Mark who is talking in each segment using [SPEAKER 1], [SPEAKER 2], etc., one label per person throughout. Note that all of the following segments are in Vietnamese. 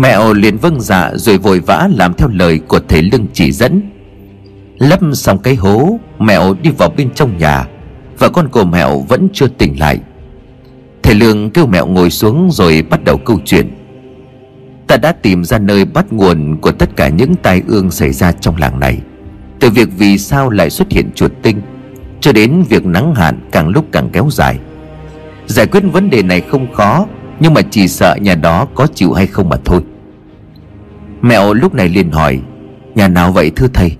[SPEAKER 1] Mẹo liền vâng dạ rồi vội vã làm theo lời của thầy lưng chỉ dẫn. Lấp xong cái hố, Mẹo đi vào bên trong nhà. Và con của mẹo vẫn chưa tỉnh lại. Thầy Lương kêu mẹo ngồi xuống rồi bắt đầu câu chuyện. Ta đã tìm ra nơi bắt nguồn của tất cả những tai ương xảy ra trong làng này. Từ việc vì sao lại xuất hiện chuột tinh, Cho đến việc nắng hạn càng lúc càng kéo dài. Giải quyết vấn đề này không khó, Nhưng mà chỉ sợ nhà đó có chịu hay không mà thôi. Mẹo lúc này liền hỏi Nhà nào vậy thưa thầy?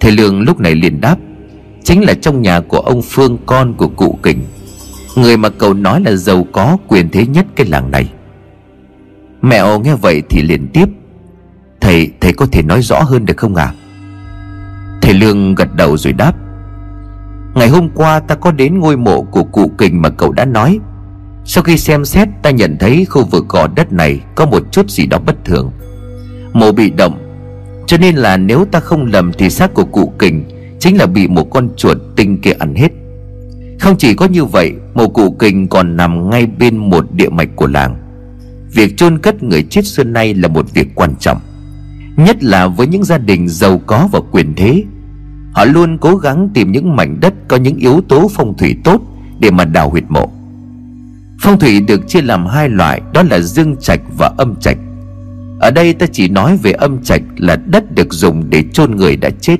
[SPEAKER 1] Thầy Lương lúc này liền đáp Chính là trong nhà của ông Phương con của cụ Kình. Người mà cậu nói là giàu có quyền thế nhất cái làng này. Mẹo nghe vậy thì liền tiếp Thầy, thầy có thể nói rõ hơn được không ạ? À? Thầy Lương gật đầu rồi đáp Ngày hôm qua ta có đến ngôi mộ của cụ kình mà cậu đã nói. Sau khi xem xét ta nhận thấy khu vực gò đất này có một chút gì đó bất thường. Mộ bị động. Cho nên là nếu ta không lầm thì xác của cụ kình Chính là bị một con chuột tinh kia ăn hết. Không chỉ có như vậy Mộ cụ kình còn nằm ngay bên một địa mạch của làng. Việc chôn cất người chết xưa nay là một việc quan trọng, Nhất là với những gia đình giàu có và quyền thế. Họ luôn cố gắng tìm những mảnh đất có những yếu tố phong thủy tốt Để mà đào huyệt mộ. Phong thủy được chia làm hai loại, Đó là dương trạch và âm trạch. Ở đây ta chỉ nói về âm trạch Là đất được dùng để chôn người đã chết.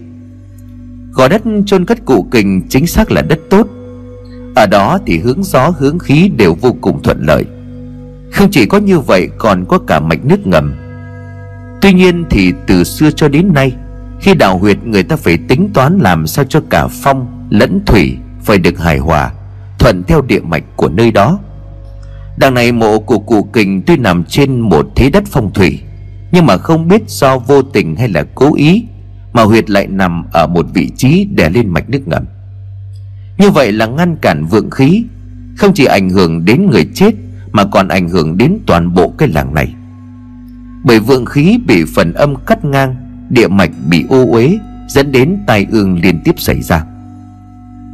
[SPEAKER 1] Gò đất chôn cất cụ kình chính xác là đất tốt. Ở đó thì hướng gió, hướng khí đều vô cùng thuận lợi. Không chỉ có như vậy, còn có cả mạch nước ngầm. Tuy nhiên thì từ xưa cho đến nay, khi đào huyệt người ta phải tính toán làm sao cho cả phong lẫn thủy phải được hài hòa, thuận theo địa mạch của nơi đó. Đằng này mộ của cụ kình tuy nằm trên một thế đất phong thủy nhưng mà không biết do vô tình hay là cố ý mà huyệt lại nằm ở một vị trí đè lên mạch nước ngầm. Như vậy là ngăn cản vượng khí không chỉ ảnh hưởng đến người chết mà còn ảnh hưởng đến toàn bộ cái làng này. Bởi vượng khí bị phần âm cắt ngang, địa mạch bị ô uế, dẫn đến tai ương liên tiếp xảy ra.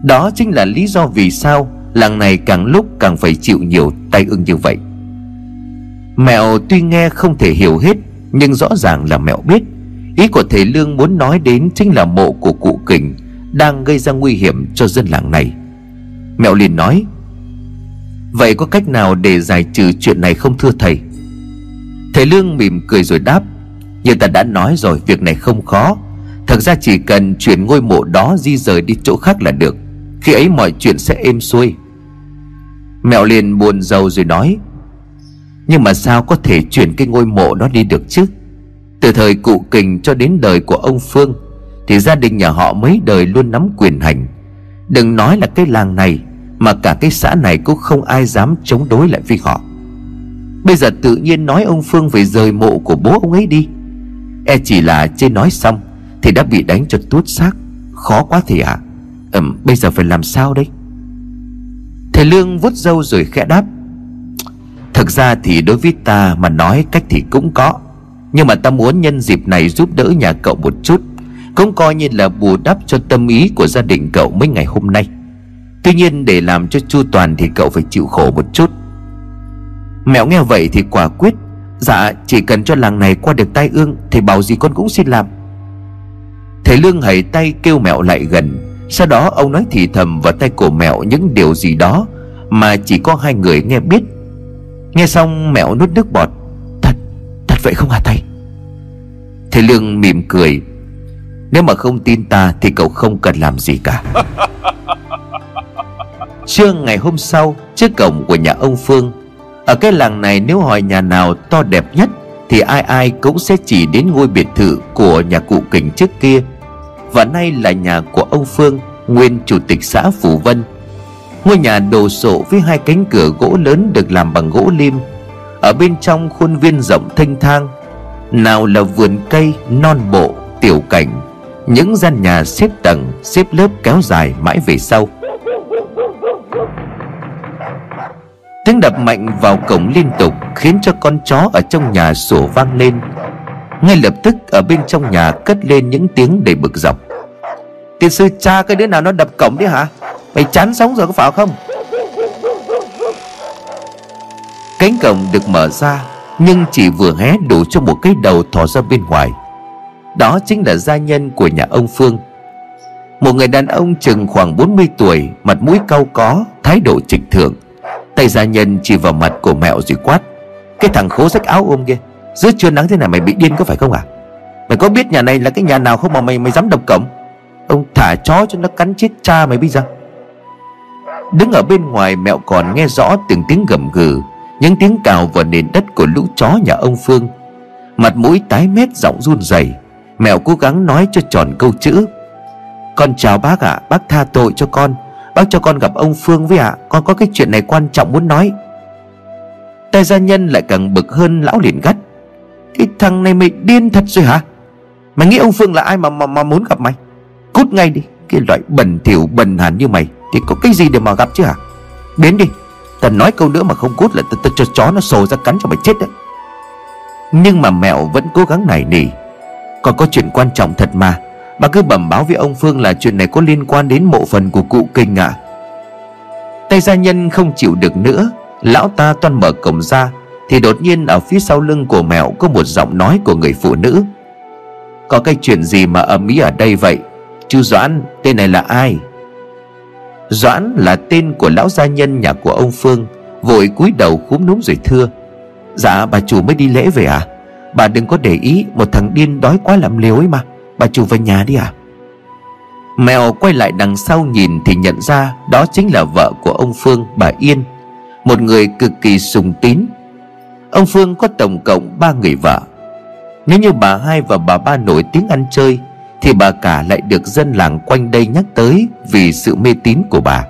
[SPEAKER 1] Đó chính là lý do vì sao làng này càng lúc càng phải chịu nhiều tai ương như vậy. Mẹo tuy nghe không thể hiểu hết nhưng rõ ràng là mẹo biết, ý của thầy lương muốn nói đến chính là mộ của cụ kình đang gây ra nguy hiểm cho dân làng này. Mẹo liền nói, vậy có cách nào để giải trừ chuyện này không thưa thầy? Thầy lương mỉm cười rồi đáp, như ta đã nói rồi, việc này không khó. Thật ra chỉ cần chuyển ngôi mộ đó di rời đi chỗ khác là được. Khi ấy mọi chuyện sẽ êm xuôi. Mẹo liền buồn rầu rồi nói nhưng mà sao có thể chuyển cái ngôi mộ đó đi được chứ? Từ thời cụ kình cho đến đời của ông Phương, Thì gia đình nhà họ mấy đời luôn nắm quyền hành. Đừng nói là cái làng này, Mà cả cái xã này cũng không ai dám chống đối lại với họ. Bây giờ tự nhiên nói ông Phương phải rời mộ của bố ông ấy đi. E chỉ là chê nói xong, Thì đã bị đánh cho tuốt xác. Khó quá thì ạ. À? Ừm, bây giờ phải làm sao đây? Thầy Lương vuốt râu rồi khẽ đáp. Thực ra thì đối với ta mà nói cách thì cũng có. Nhưng mà ta muốn nhân dịp này giúp đỡ nhà cậu một chút, Cũng coi như là bù đắp cho tâm ý của gia đình cậu mấy ngày hôm nay. Tuy nhiên để làm cho chu toàn thì cậu phải chịu khổ một chút. Mẹo nghe vậy thì quả quyết Dạ chỉ cần cho làng này qua được tai ương Thì bảo gì con cũng xin làm. Thầy Lương hãy tay kêu mẹo lại gần, Sau đó ông nói thì thầm vào tay cổ mẹo những điều gì đó Mà chỉ có hai người nghe biết. Nghe xong mẹo nuốt nước bọt Thật, thật vậy không hả thầy? Thầy Lương mỉm cười Nếu mà không tin ta Thì cậu không cần làm gì cả. Trưa ngày hôm sau Trước cổng của nhà ông Phương ở cái làng này nếu hỏi nhà nào to đẹp nhất Thì ai ai cũng sẽ chỉ đến ngôi biệt thự của nhà cụ kình trước kia. Và nay là nhà của ông Phương Nguyên chủ tịch xã Phủ Vân Ngôi nhà đồ sộ với hai cánh cửa gỗ lớn được làm bằng gỗ lim. Ở bên trong khuôn viên rộng thanh thang Nào là vườn cây, non bộ, tiểu cảnh Những gian nhà xếp tầng, xếp lớp kéo dài mãi về sau. Tiếng đập mạnh vào cổng liên tục Khiến cho con chó ở trong nhà sủa vang lên. Ngay lập tức ở bên trong nhà cất lên những tiếng đầy bực dọc. Tiên sư cha cái đứa nào nó đập cổng đấy hả? Mày chán sống rồi có phải không? Cánh cổng được mở ra, Nhưng chỉ vừa hé đủ cho một cái đầu thò ra bên ngoài. Đó chính là gia nhân của nhà ông Phương. Một người đàn ông chừng khoảng 40 tuổi, Mặt mũi cau có, Thái độ trịch thượng. Tay gia nhân chỉ vào mặt của mẹo rồi quát, Cái thằng khố rách áo ôm kia, Giữa trưa nắng thế này mày bị điên có phải không à Mày có biết nhà này là cái nhà nào không mà mày mày dám đập cổng? Ông thả chó cho nó cắn chết cha mày bây giờ. Đứng ở bên ngoài mẹo còn nghe rõ từng tiếng gầm gừ Những tiếng cào vào nền đất của lũ chó nhà ông Phương. Mặt mũi tái mét giọng run rẩy Mẹo cố gắng nói cho tròn câu chữ. Con chào bác ạ à, Bác tha tội cho con Bác cho con gặp ông Phương với ạ à, Con có cái chuyện này quan trọng muốn nói. Tay gia nhân lại càng bực hơn lão liền gắt. Cái thằng này mày điên thật rồi hả? Mày nghĩ ông Phương là ai mà mà, mà muốn gặp mày? Cút ngay đi. Cái loại bẩn thỉu bẩn hàn như mày, Thì có cái gì để mà gặp chứ hả? Biến đi Tao nói câu nữa mà không cút là tao cho chó nó sồ ra cắn cho mày chết đấy. Nhưng mà mẹo vẫn cố gắng nảy nỉ. Còn có chuyện quan trọng thật mà, Bà cứ bẩm báo với ông Phương là chuyện này có liên quan đến mộ phần của cụ Kinh ạ. À. Tay gia nhân không chịu được nữa, Lão ta toan mở cổng ra, Thì đột nhiên ở phía sau lưng của mẹo Có một giọng nói của người phụ nữ. Có cái chuyện gì mà ầm ĩ ở đây vậy? Chú Doãn, tên này là ai? Doãn là tên của lão gia nhân nhà của ông Phương, Vội cúi đầu cúm núm rồi thưa. Dạ bà chủ mới đi lễ về à? Bà đừng có để ý, Một thằng điên đói quá làm liều ấy mà. Bà chủ về nhà đi à? Mèo quay lại đằng sau nhìn Thì nhận ra đó chính là vợ của ông Phương, Bà Yên, Một người cực kỳ sùng tín. Ông Phương có tổng cộng ba người vợ. Nếu như bà hai và bà ba nổi tiếng ăn chơi thì bà cả lại được dân làng quanh đây nhắc tới Vì sự mê tín của bà.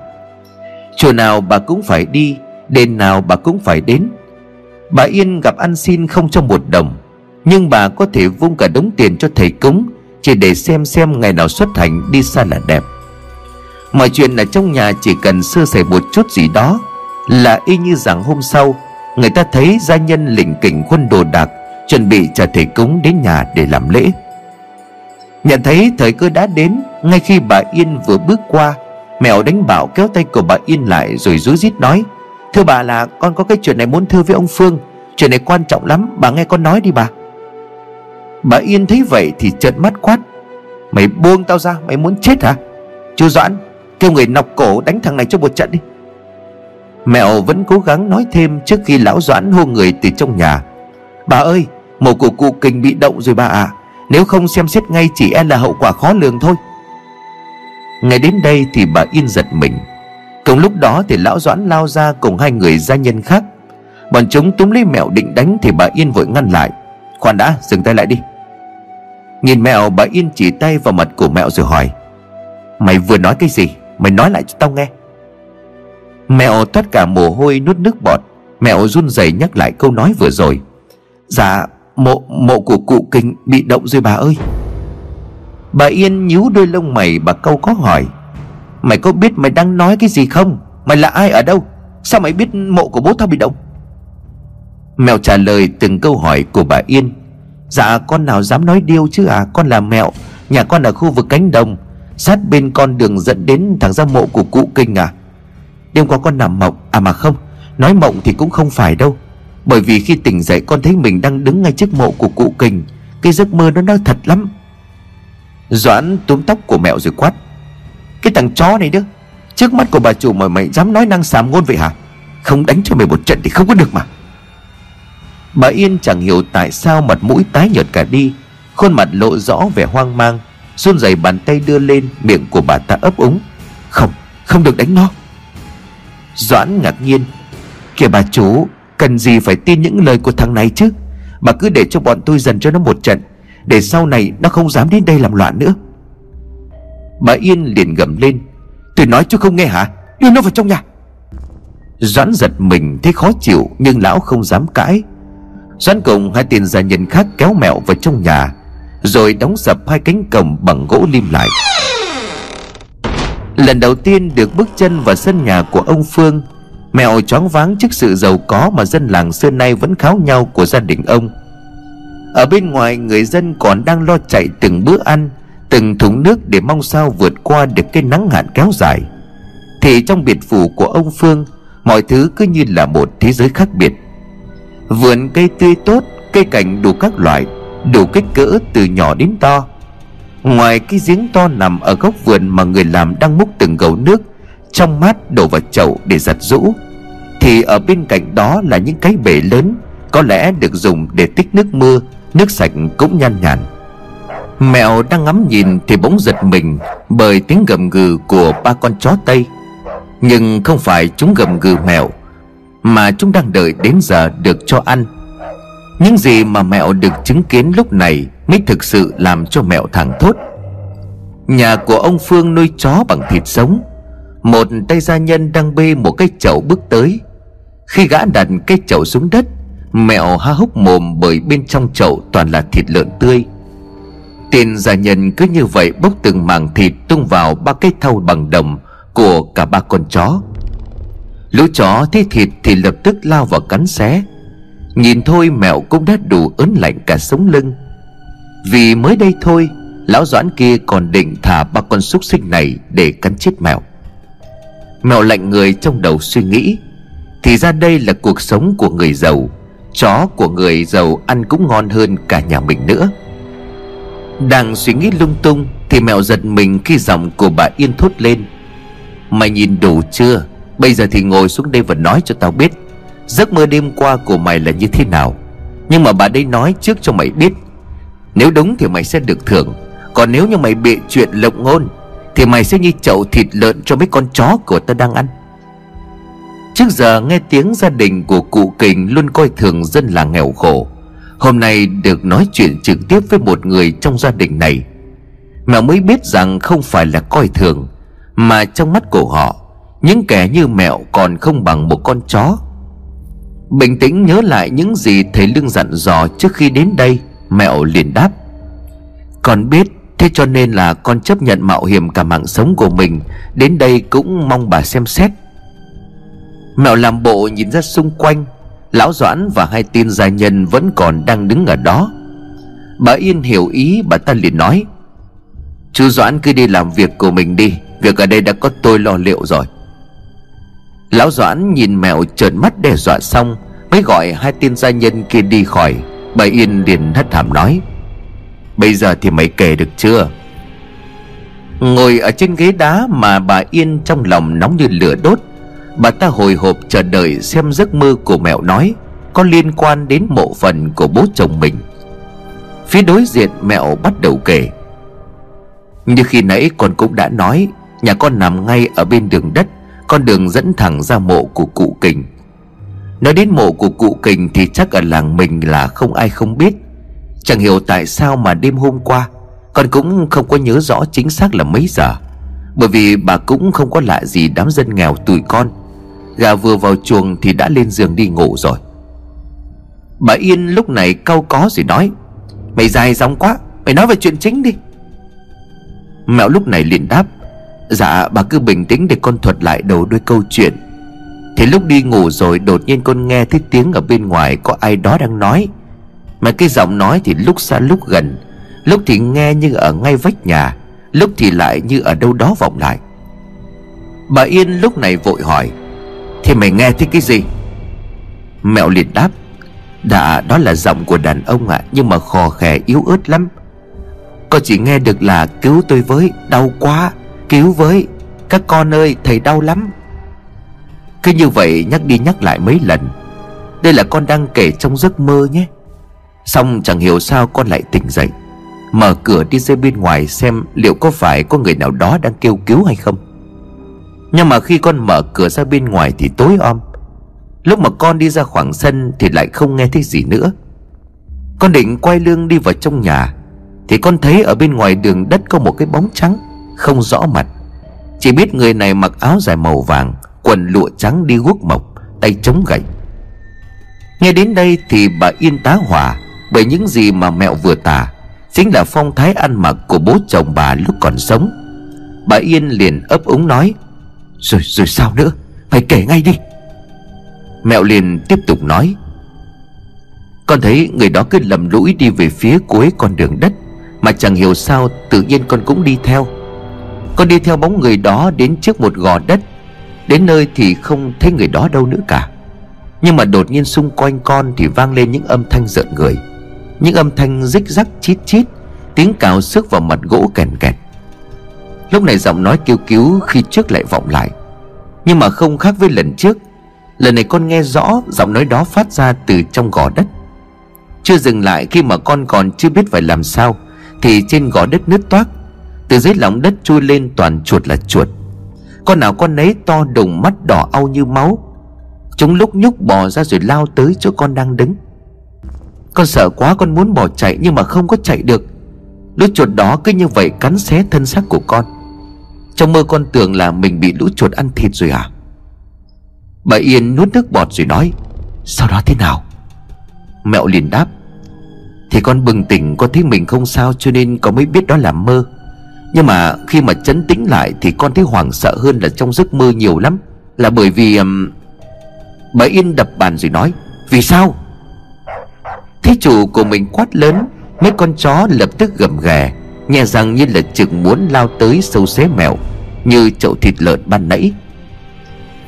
[SPEAKER 1] Chùa nào bà cũng phải đi, Đền nào bà cũng phải đến. Bà Yên gặp ăn xin không cho một đồng, Nhưng bà có thể vung cả đống tiền cho thầy cúng, Chỉ để xem xem ngày nào xuất hành đi xa là đẹp. Mọi chuyện ở trong nhà chỉ cần sơ sẩy một chút gì đó, Là y như rằng hôm sau, Người ta thấy gia nhân lỉnh kỉnh quân đồ đạc, Chuẩn bị trả thầy cúng đến nhà để làm lễ. Nhận thấy thời cơ đã đến, Ngay khi bà Yên vừa bước qua, Mèo đánh bảo kéo tay của bà Yên lại Rồi rú rít nói, Thưa bà là con có cái chuyện này muốn thưa với ông Phương, Chuyện này quan trọng lắm, Bà nghe con nói đi bà. Bà Yên thấy vậy thì trợn mắt quát, Mày buông tao ra, mày muốn chết hả? Chú Doãn, Kêu người nọc cổ đánh thằng này cho một trận đi. Mẹo vẫn cố gắng nói thêm Trước khi lão Doãn hô người từ trong nhà, Bà ơi Mồ của cụ kinh bị động rồi bà à nếu không xem xét ngay chỉ e là hậu quả khó lường thôi. Ngày đến đây thì bà Yên giật mình. Cùng lúc đó thì lão Doãn lao ra cùng hai người gia nhân khác. Bọn chúng túm lấy mẹo định đánh thì bà Yên vội ngăn lại. Khoan đã, dừng tay lại đi. Nhìn mẹo, bà Yên chỉ tay vào mặt của mẹo rồi hỏi, Mày vừa nói cái gì? Mày nói lại cho tao nghe. Mẹo thoát cả mồ hôi nuốt nước bọt. Mẹo run rẩy nhắc lại câu nói vừa rồi. Dạ Mộ mộ của cụ kinh bị động rồi bà ơi. Bà Yên nhíu đôi lông mày, bà câu có hỏi, Mày có biết mày đang nói cái gì không? Mày là ai ở đâu? Sao mày biết mộ của bố tao bị động? Mèo trả lời từng câu hỏi của bà Yên Dạ con nào dám nói điêu chứ à? Con là mẹo, Nhà con ở khu vực cánh đồng, Sát bên con đường dẫn đến thẳng ra mộ của cụ kinh à? Đêm qua con nằm mộng À mà không, Nói mộng thì cũng không phải đâu bởi vì khi tỉnh dậy con thấy mình đang đứng ngay trước mộ của cụ kình Cái giấc mơ nó nó thật lắm. Doãn túm tóc của mẹo rồi quát Cái thằng chó này đó Trước mắt của bà chủ mà mày dám nói năng xàm ngôn vậy hả? Không đánh cho mày một trận thì không có được mà. Bà Yên chẳng hiểu tại sao mặt mũi tái nhợt cả đi Khuôn mặt lộ rõ vẻ hoang mang run rẩy bàn tay đưa lên Miệng của bà ta ấp úng Không, không được đánh nó. Doãn ngạc nhiên Kìa bà chủ Cần gì phải tin những lời của thằng này chứ? Mà cứ để cho bọn tôi dần cho nó một trận, Để sau này nó không dám đến đây làm loạn nữa. Bà Yên liền gầm lên. Tôi nói chứ không nghe hả? Đưa nó vào trong nhà. Doãn giật mình thấy khó chịu, Nhưng lão không dám cãi. Doãn cùng hai tiền gia nhân khác kéo mẹo vào trong nhà, Rồi đóng sập hai cánh cổng bằng gỗ lim lại. Lần đầu tiên được bước chân vào sân nhà của ông Phương Mèo choáng váng trước sự giàu có mà dân làng xưa nay vẫn kháo nhau của gia đình ông. Ở bên ngoài, người dân còn đang lo chạy từng bữa ăn, Từng thùng nước để mong sao vượt qua được cái nắng hạn kéo dài. Thì trong biệt phủ của ông Phương, Mọi thứ cứ như là một thế giới khác biệt. Vườn cây tươi tốt, Cây cảnh đủ các loại, Đủ kích cỡ từ nhỏ đến to. Ngoài cái giếng to nằm ở góc vườn Mà người làm đang múc từng gầu nước, Trong mát đổ vào chậu để giặt rũ. Thì ở bên cạnh đó là những cái bể lớn, Có lẽ được dùng để tích nước mưa, Nước sạch cũng nhan nhản. Mẹo đang ngắm nhìn thì bỗng giật mình Bởi tiếng gầm gừ của ba con chó Tây. Nhưng không phải chúng gầm gừ mẹo, Mà chúng đang đợi đến giờ được cho ăn. Những gì mà mẹo được chứng kiến lúc này Mới thực sự làm cho mẹo thẳng thốt. Nhà của ông Phương nuôi chó bằng thịt sống. Một tay gia nhân đang bê một cái chậu bước tới. Khi gã đặt cái chậu xuống đất, Mẹo há hốc mồm bởi bên trong chậu toàn là thịt lợn tươi. Tên gia nhân cứ như vậy bốc từng mảng thịt tung vào ba cái thau bằng đồng của cả ba con chó. Lũ chó thấy thịt thì lập tức lao vào cắn xé. Nhìn thôi mẹo cũng đã đủ ớn lạnh cả sống lưng. Vì mới đây thôi, Lão Doãn kia còn định thả ba con súc sinh này để cắn chết mèo Mèo lạnh người trong đầu suy nghĩ. Thì ra đây là cuộc sống của người giàu. Chó của người giàu ăn cũng ngon hơn cả nhà mình nữa. Đang suy nghĩ lung tung Thì mẹo giật mình khi giọng của bà Yên thốt lên. Mày nhìn đủ chưa? Bây giờ thì ngồi xuống đây và nói cho tao biết. Giấc mơ đêm qua của mày là như thế nào? Nhưng mà bà đây nói trước cho mày biết. Nếu đúng thì mày sẽ được thưởng. Còn nếu như mày bị chuyện lộng ngôn Thì mày sẽ như chậu thịt lợn cho mấy con chó của tao đang ăn. Trước giờ nghe tiếng gia đình của cụ Kình Luôn coi thường dân làng nghèo khổ. Hôm nay được nói chuyện trực tiếp với một người trong gia đình này. Mèo mới biết rằng không phải là coi thường, Mà trong mắt của họ, Những kẻ như mẹo còn không bằng một con chó. Bình tĩnh nhớ lại những gì thầy Lương dặn dò trước khi đến đây, Mẹo liền đáp. Con biết, Thế cho nên là con chấp nhận mạo hiểm cả mạng sống của mình, Đến đây cũng mong bà xem xét. Mẹo làm bộ nhìn ra xung quanh, Lão Doãn và hai tên gia nhân vẫn còn đang đứng ở đó. Bà Yên hiểu ý, bà ta liền nói, Chú Doãn cứ đi làm việc của mình đi, Việc ở đây đã có tôi lo liệu rồi. Lão Doãn nhìn mèo trợn mắt đe dọa xong, Mới gọi hai tên gia nhân kia đi khỏi. Bà Yên liền hất hàm nói, Bây giờ thì mày kể được chưa? Ngồi ở trên ghế đá mà bà Yên trong lòng nóng như lửa đốt Bà ta hồi hộp chờ đợi xem giấc mơ của mẹo nói Có liên quan đến mộ phần của bố chồng mình. Phía đối diện mẹo bắt đầu kể. Như khi nãy con cũng đã nói, Nhà con nằm ngay ở bên đường đất, Con đường dẫn thẳng ra mộ của cụ Kình. Nói đến mộ của cụ Kình Thì chắc ở làng mình là không ai không biết. Chẳng hiểu tại sao mà đêm hôm qua, Con cũng không có nhớ rõ chính xác là mấy giờ. Bởi vì bà cũng không có lạ gì đám dân nghèo tụi con. Gà vừa vào chuồng thì đã lên giường đi ngủ rồi. Bà Yên lúc này cau có rồi nói, Mày dài dòng quá, Mày nói về chuyện chính đi. Mẹo lúc này liền đáp Dạ bà cứ bình tĩnh để con thuật lại đầu đuôi câu chuyện. Thì lúc đi ngủ rồi đột nhiên con nghe thấy tiếng ở bên ngoài có ai đó đang nói. Mà cái giọng nói thì lúc xa lúc gần, Lúc thì nghe như ở ngay vách nhà, Lúc thì lại như ở đâu đó vọng lại. Bà Yên lúc này vội hỏi thì mày nghe thấy cái gì? Mẹo liền đáp đã đó là giọng của đàn ông ạ à, Nhưng mà khò khè yếu ớt lắm. Con chỉ nghe được là cứu tôi với Đau quá Cứu với. Các con ơi thầy đau lắm. Cứ như vậy nhắc đi nhắc lại mấy lần. Đây là con đang kể trong giấc mơ nhé. Xong chẳng hiểu sao con lại tỉnh dậy Mở cửa đi ra bên ngoài xem Liệu có phải có người nào đó đang kêu cứu hay không nhưng mà khi con mở cửa ra bên ngoài thì tối om. Lúc mà con đi ra khoảng sân Thì lại không nghe thấy gì nữa. Con định quay lưng đi vào trong nhà, Thì con thấy ở bên ngoài đường đất Có một cái bóng trắng, Không rõ mặt. Chỉ biết người này mặc áo dài màu vàng, Quần lụa trắng đi guốc mộc, Tay chống gậy. Nghe đến đây thì bà Yên tá hỏa Bởi những gì mà mẹo vừa tả, Chính là phong thái ăn mặc của bố chồng bà lúc còn sống. Bà Yên liền ấp úng nói rồi rồi sao nữa? Phải kể ngay đi. Mẹo liền tiếp tục nói. Con thấy người đó cứ lầm lũi đi về phía cuối con đường đất, Mà chẳng hiểu sao tự nhiên con cũng đi theo. Con đi theo bóng người đó đến trước một gò đất, Đến nơi thì không thấy người đó đâu nữa cả. Nhưng mà đột nhiên xung quanh con Thì vang lên những âm thanh rợn người, Những âm thanh rích rắc chít chít, Tiếng cào xước vào mặt gỗ kèn kẹt. Lúc này giọng nói kêu cứu Khi trước lại vọng lại. Nhưng mà không khác với lần trước. Lần này con nghe rõ giọng nói đó phát ra từ trong gò đất. Chưa dừng lại khi mà con còn chưa biết phải làm sao, Thì trên gò đất nứt toác. Từ dưới lòng đất chui lên toàn chuột là chuột. Con nào con nấy to đùng mắt đỏ au như máu. Chúng lúc nhúc bò ra rồi lao tới chỗ con đang đứng. Con sợ quá con muốn bỏ chạy nhưng mà không có chạy được. Lũ chuột đó cứ như vậy cắn xé thân xác của con. Trong mơ con tưởng là mình bị lũ chuột ăn thịt rồi à? Bà Yên nuốt nước bọt rồi nói, Sau đó thế nào? Mẹo liền đáp, Thì con bừng tỉnh con thấy mình không sao Cho nên con mới biết đó là mơ. Nhưng mà khi mà chấn tĩnh lại Thì con thấy hoảng sợ hơn là trong giấc mơ nhiều lắm. Là bởi vì um... Bà Yên đập bàn rồi nói, Vì sao? Thế chủ của mình quát lớn, Mấy con chó lập tức gầm ghè. Nghe rằng như là chừng muốn lao tới sâu xé mèo Như chậu thịt lợn ban nãy.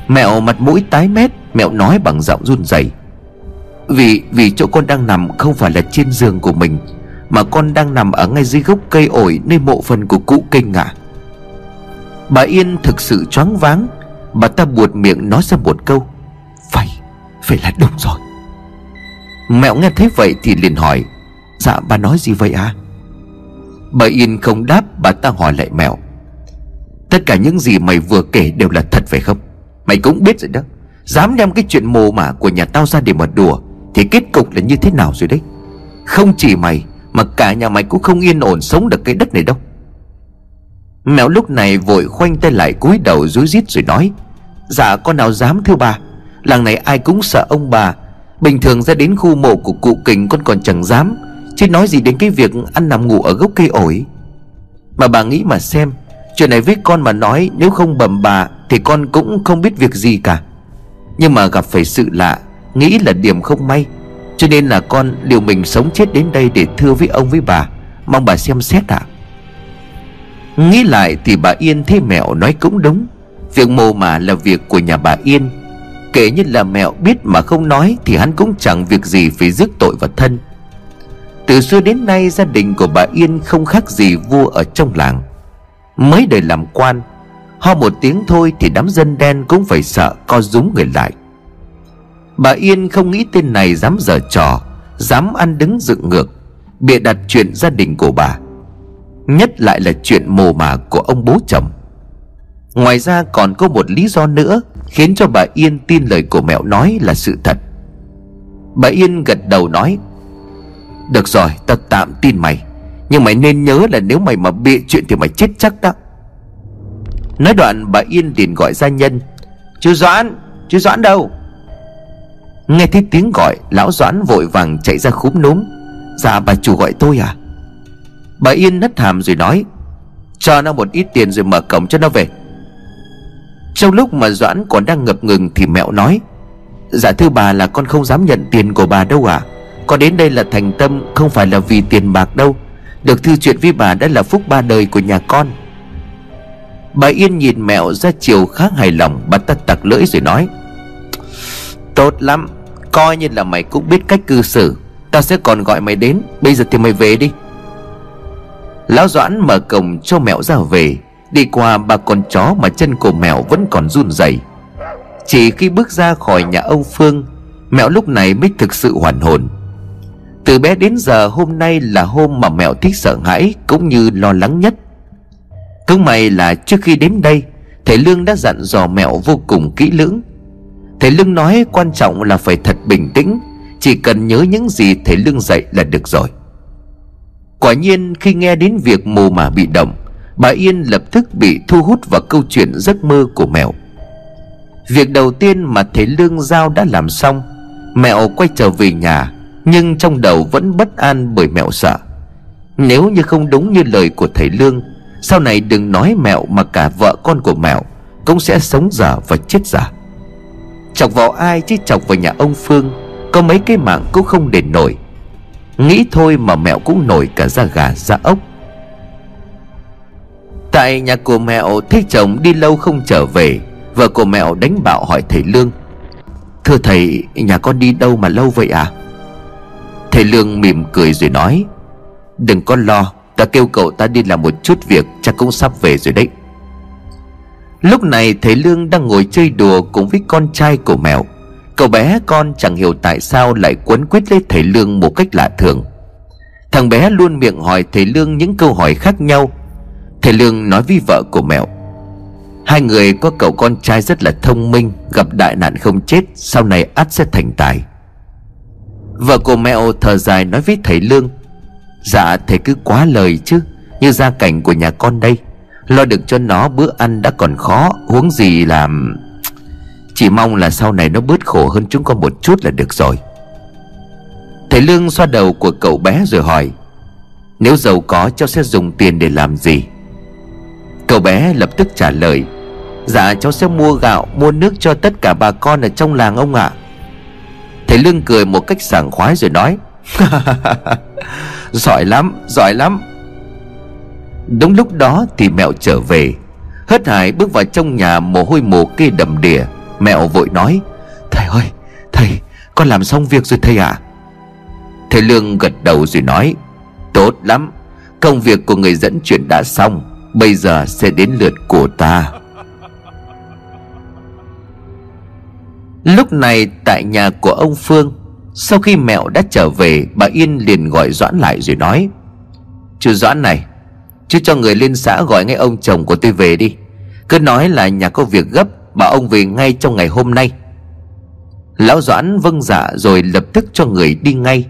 [SPEAKER 1] Mẹo mặt mũi tái mét Mẹo nói bằng giọng run rẩy. Vì vì chỗ con đang nằm không phải là trên giường của mình Mà con đang nằm ở ngay dưới gốc cây ổi Nơi mộ phần của cụ kinh ạ à. Bà Yên thực sự choáng váng Bà ta buột miệng nói ra một câu Phải, phải là đúng rồi. Mẹo nghe thấy vậy thì liền hỏi Dạ bà nói gì vậy à Bà Yên không đáp, Bà ta hỏi lại mèo Tất cả những gì mày vừa kể đều là thật phải không? Mày cũng biết rồi đó. Dám đem cái chuyện mồ mả của nhà tao ra để mà đùa, Thì kết cục là như thế nào rồi đấy? Không chỉ mày, Mà cả nhà mày cũng không yên ổn sống được cái đất này đâu. Mèo lúc này vội khoanh tay lại cúi đầu rối rít rồi nói Dạ con nào dám thưa bà? Làng này ai cũng sợ ông bà. Bình thường ra đến khu mộ của cụ kình con còn chẳng dám. Chứ nói gì đến cái việc ăn nằm ngủ ở gốc cây ổi. Mà bà nghĩ mà xem, Chuyện này với con mà nói, Nếu không bầm bà Thì con cũng không biết việc gì cả. Nhưng mà gặp phải sự lạ, Nghĩ là điểm không may. Cho nên là con liệu mình sống chết đến đây Để thưa với ông với bà. Mong bà xem xét ạ. À. Nghĩ lại thì bà Yên thấy mẹo nói cũng đúng. Việc mồ mà là việc của nhà bà Yên. Kể như là mẹo biết mà không nói Thì hắn cũng chẳng việc gì phải rước tội vào thân. Từ xưa đến nay, gia đình của bà Yên không khác gì vua ở trong làng. Mới đời làm quan, Ho một tiếng thôi thì đám dân đen cũng phải sợ co rúm người lại. Bà Yên không nghĩ tên này dám giở trò, Dám ăn đứng dựng ngược, Bịa đặt chuyện gia đình của bà. Nhất lại là chuyện mồ mả của ông bố chồng. Ngoài ra còn có một lý do nữa Khiến cho bà Yên tin lời của mẹo nói là sự thật. Bà Yên gật đầu nói được rồi, ta tạm tin mày. Nhưng mày nên nhớ là nếu mày mà bịa chuyện thì mày chết chắc đó. Nói đoạn, bà Yên liền gọi gia nhân. Chú Doãn Chú Doãn đâu? Nghe thấy tiếng gọi, Lão Doãn vội vàng chạy ra khúm núm. Dạ bà chủ gọi tôi à? Bà Yên nất hàm rồi nói, Cho nó một ít tiền rồi mở cổng cho nó về. Trong lúc mà Doãn còn đang ngập ngừng Thì mẹo nói Dạ thưa bà là con không dám nhận tiền của bà đâu à con đến đây là thành tâm, Không phải là vì tiền bạc đâu. Được thư chuyện với bà đã là phúc ba đời của nhà con. Bà Yên nhìn mẹo ra chiều khá hài lòng, Bà ta tặc lưỡi rồi nói, Tốt lắm, Coi như là mày cũng biết cách cư xử. Tao sẽ còn gọi mày đến, Bây giờ thì mày về đi. Lão Doãn mở cổng cho mẹo ra về. Đi qua ba con chó mà chân của mẹo vẫn còn run rẩy. Chỉ khi bước ra khỏi nhà ông Phương, Mẹo lúc này mới thực sự hoàn hồn. Từ bé đến giờ hôm nay là hôm mà mẹo thích sợ hãi Cũng như lo lắng nhất. Cũng may là trước khi đến đây, Thầy Lương đã dặn dò mẹo vô cùng kỹ lưỡng. Thầy Lương nói quan trọng là phải thật bình tĩnh, Chỉ cần nhớ những gì thầy Lương dạy là được rồi. Quả nhiên khi nghe đến việc mù mà bị động, Bà Yên lập tức bị thu hút vào câu chuyện giấc mơ của mẹo. Việc đầu tiên mà thầy Lương Giao đã làm xong, Mẹo quay trở về nhà nhưng trong đầu vẫn bất an bởi mẹo sợ. Nếu như không đúng như lời của thầy Lương, sau này đừng nói mẹo mà cả vợ con của mẹo Cũng sẽ sống giả và chết giả Chọc vào ai chứ chọc vào nhà ông Phương, Có mấy cái mạng cũng không đền nổi. Nghĩ thôi mà mẹo cũng nổi cả da gà da ốc. Tại nhà của mẹo, thấy chồng đi lâu không trở về, Vợ của mẹo đánh bạo hỏi thầy Lương. Thưa thầy, nhà con đi đâu mà lâu vậy à? Thầy Lương mỉm cười rồi nói, Đừng có lo, Ta kêu cậu ta đi làm một chút việc, Chắc cũng sắp về rồi đấy. Lúc này thầy Lương đang ngồi chơi đùa Cùng với con trai của mèo. Cậu bé con chẳng hiểu tại sao Lại quấn quýt lấy thầy Lương một cách lạ thường. Thằng bé luôn miệng hỏi thầy Lương những câu hỏi khác nhau. Thầy Lương nói với vợ của mèo, Hai người có cậu con trai rất là thông minh, Gặp đại nạn không chết, Sau này ắt sẽ thành tài. Vợ của mẹo thở dài nói với thầy Lương Dạ thầy cứ quá lời chứ, Như gia cảnh của nhà con đây. Lo được cho nó bữa ăn đã còn khó, Huống gì làm Chỉ mong là sau này nó bớt khổ hơn chúng con một chút là được rồi. Thầy Lương xoa đầu của cậu bé rồi hỏi, Nếu giàu có, cháu sẽ dùng tiền để làm gì? Cậu bé lập tức trả lời Dạ cháu sẽ mua gạo, Mua nước cho tất cả bà con ở trong làng ông ạ. à. Thầy Lương cười một cách sảng khoái rồi nói, Giỏi lắm Giỏi lắm. Đúng lúc đó thì mẹo trở về. Hớt hải bước vào trong nhà mồ hôi mồ kê đầm đìa. Mẹo vội nói, Thầy ơi, thầy, Con làm xong việc rồi thầy ạ. À? Thầy Lương gật đầu rồi nói, Tốt lắm, Công việc của người dẫn chuyện đã xong, Bây giờ sẽ đến lượt của ta. Lúc này tại nhà của ông Phương, Sau khi mẹo đã trở về, Bà Yên liền gọi Doãn lại rồi nói, Chú Doãn này, Chú cho người lên xã gọi ngay ông chồng của tôi về đi. Cứ nói là nhà có việc gấp, Bảo ông về ngay trong ngày hôm nay. Lão Doãn vâng dạ rồi lập tức cho người đi ngay.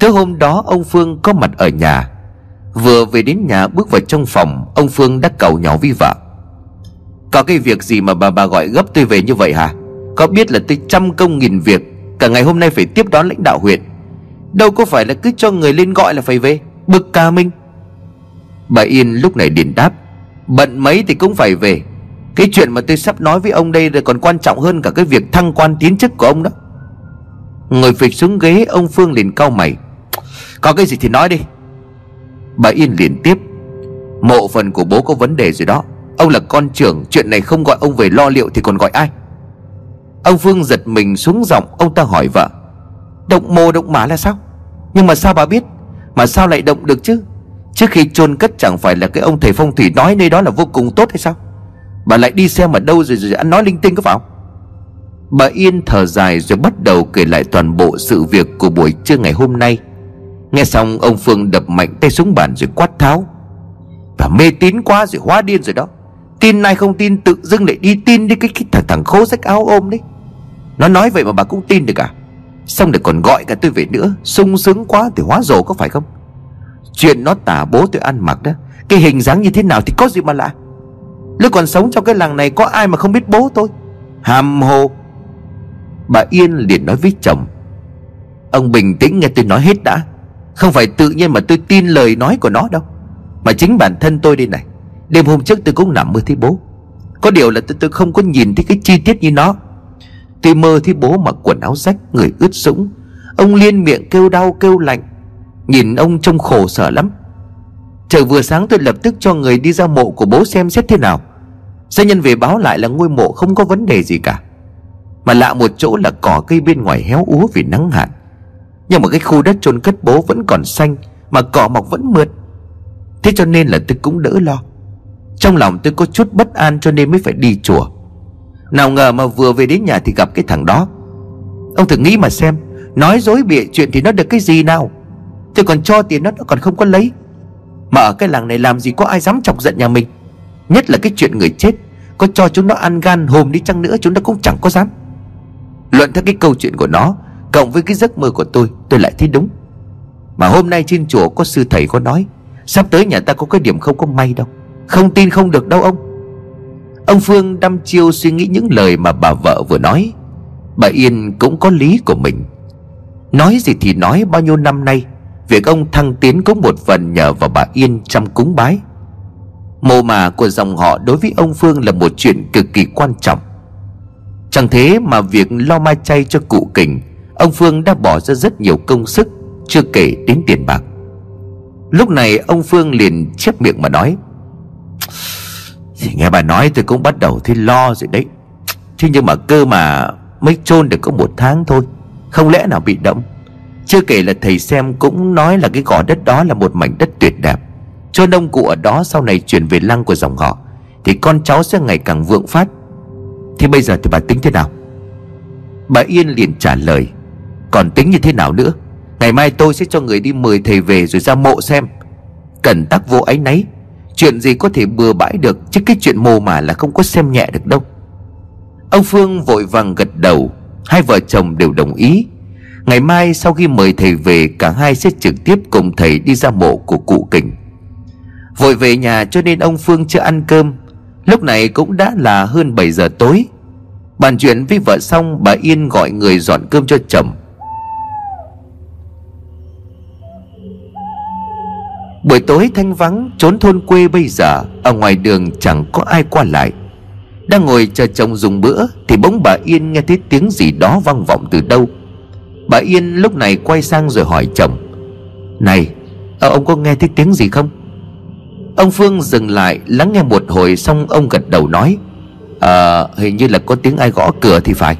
[SPEAKER 1] Thứ hôm đó, ông Phương có mặt ở nhà. Vừa về đến nhà, bước vào trong phòng, Ông Phương đã cầu nhỏ Vi vợ. Có cái việc gì mà bà bà gọi gấp tôi về như vậy hả? Có biết là tôi trăm công nghìn việc, Cả ngày hôm nay phải tiếp đón lãnh đạo huyện. Đâu có phải là cứ cho người lên gọi là phải về, Bực ca minh. Bà Yên lúc này điện đáp, Bận mấy thì cũng phải về. Cái chuyện mà tôi sắp nói với ông đây là còn quan trọng hơn cả cái việc thăng quan tiến chức của ông đó. Ngồi phịch xuống ghế, ông Phương liền cau mày. Có cái gì thì nói đi. Bà Yên liền tiếp, Mộ phần của bố có vấn đề rồi đó. Ông là con trưởng, Chuyện này không gọi ông về lo liệu thì còn gọi ai? Ông Phương giật mình xuống giọng Ông ta hỏi vợ Động mồ động mã là sao? Nhưng mà sao bà biết? Mà sao lại động được chứ? Trước khi chôn cất chẳng phải là cái ông thầy phong thủy nói nơi đó là vô cùng tốt hay sao? Bà lại đi xem ở đâu rồi rồi ăn nói linh tinh có phải không? Bà Yên thở dài rồi bắt đầu kể lại toàn bộ sự việc của buổi trưa ngày hôm nay. Nghe xong ông Phương đập mạnh tay xuống bàn rồi quát tháo Và mê tín quá rồi hóa điên rồi đó. Tin này không tin tự dưng lại đi tin đi cái, cái thằng, thằng khố rách áo ôm đấy. Nó nói vậy mà bà cũng tin được à? Xong để còn gọi cả tôi về nữa sung sướng quá thì hóa rồ có phải không? Chuyện nó tả bố tôi ăn mặc đó Cái hình dáng như thế nào thì có gì mà lạ? Lúc còn sống trong cái làng này có ai mà không biết bố tôi? Hàm hồ. Bà Yên liền nói với chồng. Ông bình tĩnh nghe tôi nói hết đã. Không phải tự nhiên mà tôi tin lời nói của nó đâu. Mà chính bản thân tôi đây này Đêm hôm trước tôi cũng nằm mơ thấy bố. Có điều là tôi, tôi không có nhìn thấy cái chi tiết như nó. Tôi mơ thấy bố mặc quần áo rách, Người ướt sũng. Ông liên miệng kêu đau, kêu lạnh. Nhìn ông trông khổ sở lắm. Trời vừa sáng tôi lập tức cho người đi ra mộ của bố xem xét thế nào. Gia nhân về báo lại là ngôi mộ không có vấn đề gì cả. Mà lạ một chỗ là cỏ cây bên ngoài héo úa vì nắng hạn. Nhưng mà cái khu đất chôn cất bố vẫn còn xanh, Mà cỏ mọc vẫn mượt. Thế cho nên là tôi cũng đỡ lo. Trong lòng tôi có chút bất an cho nên mới phải đi chùa. Nào ngờ mà vừa về đến nhà thì gặp cái thằng đó. Ông thử nghĩ mà xem, Nói dối bịa chuyện thì nó được cái gì nào? Tôi còn cho tiền nó nó còn không có lấy. Mà ở cái làng này làm gì có ai dám chọc giận nhà mình. Nhất là cái chuyện người chết, Có cho chúng nó ăn gan hồm đi chăng nữa Chúng nó cũng chẳng có dám. Luận theo cái câu chuyện của nó, Cộng với cái giấc mơ của tôi Tôi lại thấy đúng. Mà hôm nay trên chùa có sư thầy có nói, Sắp tới nhà ta có cái điểm không có may đâu. Không tin không được đâu ông. Ông Phương đăm chiêu suy nghĩ những lời mà bà vợ vừa nói. Bà Yên cũng có lý của mình. Nói gì thì nói bao nhiêu năm nay, Việc ông thăng tiến cũng một phần nhờ vào bà Yên trong cúng bái. Mồ mà của dòng họ đối với ông Phương là một chuyện cực kỳ quan trọng. Chẳng thế mà việc lo mai chay cho cụ kình, Ông Phương đã bỏ ra rất nhiều công sức, Chưa kể đến tiền bạc. Lúc này ông Phương liền chép miệng mà nói thì nghe bà nói tôi cũng bắt đầu thấy lo rồi đấy. Thế nhưng mà cơ mà Mới chôn được có một tháng thôi, Không lẽ nào bị động? Chưa kể là thầy xem cũng nói là cái gò đất đó là một mảnh đất tuyệt đẹp. Cho ông cụ ở đó sau này chuyển về lăng của dòng họ, Thì con cháu sẽ ngày càng vượng phát. Thì bây giờ thì bà tính thế nào? Bà Yên liền trả lời, Còn tính như thế nào nữa? Ngày mai tôi sẽ cho người đi mời thầy về rồi ra mộ xem. Cần tắc vô áy náy. Chuyện gì có thể bừa bãi được? Chứ cái chuyện mồ mà là không có xem nhẹ được đâu. Ông Phương vội vàng gật đầu. Hai vợ chồng đều đồng ý. Ngày mai sau khi mời thầy về, Cả hai sẽ trực tiếp cùng thầy đi ra mộ của cụ kình. Vội về nhà cho nên ông Phương chưa ăn cơm. Lúc này cũng đã là hơn 7 giờ tối. Bàn chuyện với vợ xong, Bà Yên gọi người dọn cơm cho chồng. Buổi tối thanh vắng Trốn thôn quê bây giờ Ở ngoài đường chẳng có ai qua lại. Đang ngồi chờ chồng dùng bữa Thì bỗng bà Yên nghe thấy tiếng gì đó vang vọng từ đâu. Bà Yên lúc này quay sang rồi hỏi chồng Này ờ, Ông có nghe thấy tiếng gì không? Ông Phương dừng lại lắng nghe một hồi Xong ông gật đầu nói à, Hình như là có tiếng ai gõ cửa thì phải.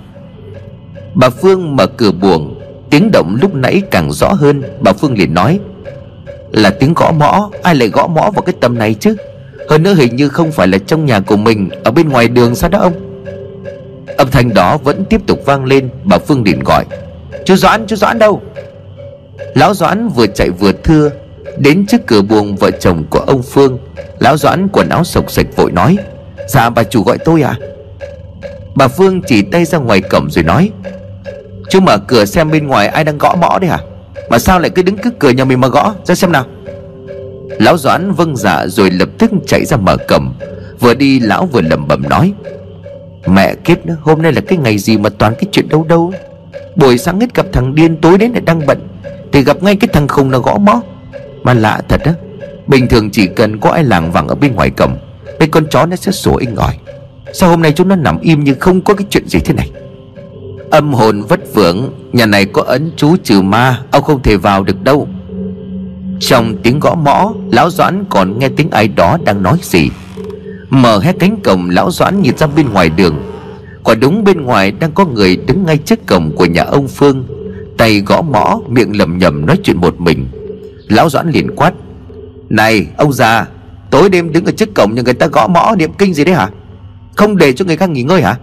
[SPEAKER 1] Bà Phương mở cửa buồng Tiếng động lúc nãy càng rõ hơn Bà Phương liền nói là tiếng gõ mõ, Ai lại gõ mõ vào cái tầm này chứ? Hơn nữa hình như không phải là trong nhà của mình, Ở bên ngoài đường sao đó ông? Âm thanh đó vẫn tiếp tục vang lên, Bà Phương điện gọi. Chú Doãn chú Doãn đâu? Lão Doãn vừa chạy vừa thưa, Đến trước cửa buồng vợ chồng của ông Phương. Lão Doãn quần áo sộc sạch vội nói Dạ bà chủ gọi tôi à Bà Phương chỉ tay ra ngoài cổng rồi nói, Chú mở cửa xem bên ngoài ai đang gõ mõ đấy hả mà sao lại cứ đứng cứ cười nhà mình mà gõ? Ra xem nào. Lão Doãn vâng dạ rồi lập tức chạy ra mở cầm Vừa đi, lão vừa lẩm bẩm nói, Mẹ kiếp nữa, Hôm nay là cái ngày gì mà toàn cái chuyện đâu đâu? Buổi sáng hết gặp thằng điên, Tối đến lại đang bận, Thì gặp ngay cái thằng khùng nó gõ mõ. Mà lạ thật á, Bình thường chỉ cần có ai làng vàng ở bên ngoài cầm Mấy con chó nó sẽ sủa inh ỏi. Sao hôm nay chúng nó nằm im như không có cái chuyện gì thế này? Âm hồn vất vưởng, Nhà này có ấn chú trừ ma, Ông không thể vào được đâu. Trong tiếng gõ mõ, Lão Doãn còn nghe tiếng ai đó đang nói gì. Mở hết cánh cổng, Lão Doãn nhìn ra bên ngoài đường. Quả đúng bên ngoài đang có người đứng ngay trước cổng của nhà ông Phương. Tay gõ mõ, miệng lầm nhầm nói chuyện một mình. Lão Doãn liền quát, Này, ông già, Tối đêm đứng ở trước cổng nhà người ta gõ mõ niệm kinh gì đấy hả? Không để cho người khác nghỉ ngơi hả?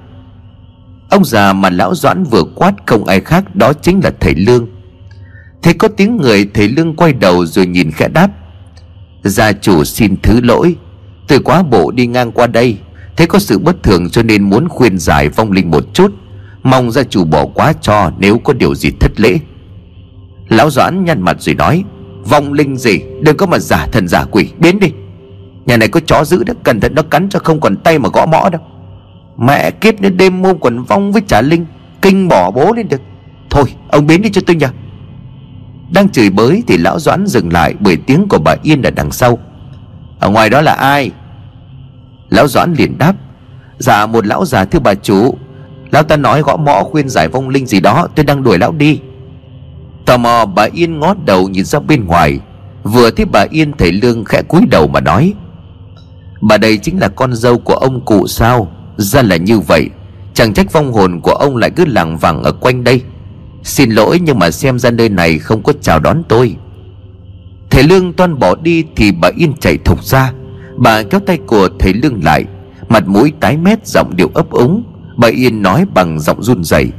[SPEAKER 1] Ông già mà lão doãn vừa quát không ai khác Đó chính là thầy Lương. Thấy có tiếng người thầy Lương quay đầu rồi nhìn khẽ đáp. Gia chủ xin thứ lỗi, Tôi quá bộ đi ngang qua đây Thấy có sự bất thường cho nên muốn khuyên giải vong linh một chút. Mong gia chủ bỏ quá cho nếu có điều gì thất lễ. Lão Doãn nhăn mặt rồi nói, Vong linh gì, Đừng có mà giả thần giả quỷ, Biến đi. Nhà này có chó giữ đó, Cẩn thận nó cắn cho không còn tay mà gõ mõ đâu. Mẹ kiếp đến đêm mua quần vong với trả linh, Kinh bỏ bố lên được. Thôi, ông biến đi cho tôi nhờ. Đang chửi bới thì lão Doãn dừng lại Bởi tiếng của bà Yên ở đằng sau. Ở ngoài đó là ai? Lão Doãn liền đáp. Dạ một lão già, thưa bà chủ. Lão ta nói gõ mõ khuyên giải vong linh gì đó, Tôi đang đuổi lão đi. Tò mò, bà Yên ngó đầu nhìn ra bên ngoài. Vừa thấy bà Yên, thầy Lương khẽ cúi đầu mà nói. Bà đây chính là con dâu của ông cụ sao? Ra là như vậy, Chẳng trách vong hồn của ông lại cứ làng vàng ở quanh đây. Xin lỗi nhưng mà xem ra nơi này không có chào đón tôi. Thầy Lương toan bỏ đi thì bà Yên chạy thục ra. Bà kéo tay của thầy Lương lại, Mặt mũi tái mét, giọng điệu ấp úng. Bà Yên nói bằng giọng run rẩy.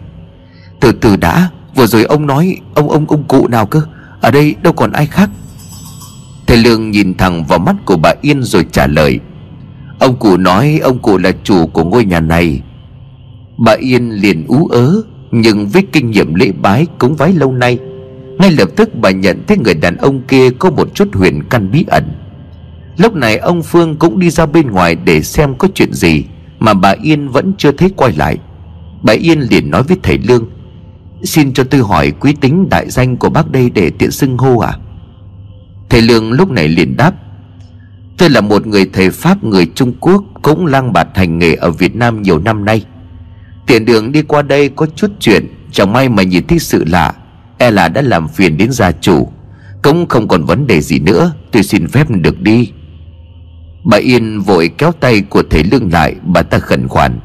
[SPEAKER 1] Từ từ đã, Vừa rồi ông nói ông ông ông cụ nào cơ? Ở đây đâu còn ai khác? Thầy Lương nhìn thẳng vào mắt của bà Yên rồi trả lời. Ông cụ nói ông cụ là chủ của ngôi nhà này. Bà Yên liền ú ớ, Nhưng với kinh nghiệm lễ bái cúng vái lâu nay, Ngay lập tức bà nhận thấy người đàn ông kia có một chút huyền căn bí ẩn. Lúc này ông Phương cũng đi ra bên ngoài để xem có chuyện gì Mà bà Yên vẫn chưa thấy quay lại. Bà Yên liền nói với thầy Lương, Xin cho tôi hỏi quý tính đại danh của bác đây để tiện xưng hô à Thầy Lương lúc này liền đáp Tôi là một người thầy Pháp người Trung Quốc Cũng lang bạt hành nghề ở Việt Nam nhiều năm nay. Tiện đường đi qua đây có chút chuyện Chẳng may mà nhìn thấy sự lạ. E là đã làm phiền đến gia chủ. Cũng không còn vấn đề gì nữa Tôi xin phép được đi. Bà Yên vội kéo tay của thầy Lương lại Bà ta khẩn khoản.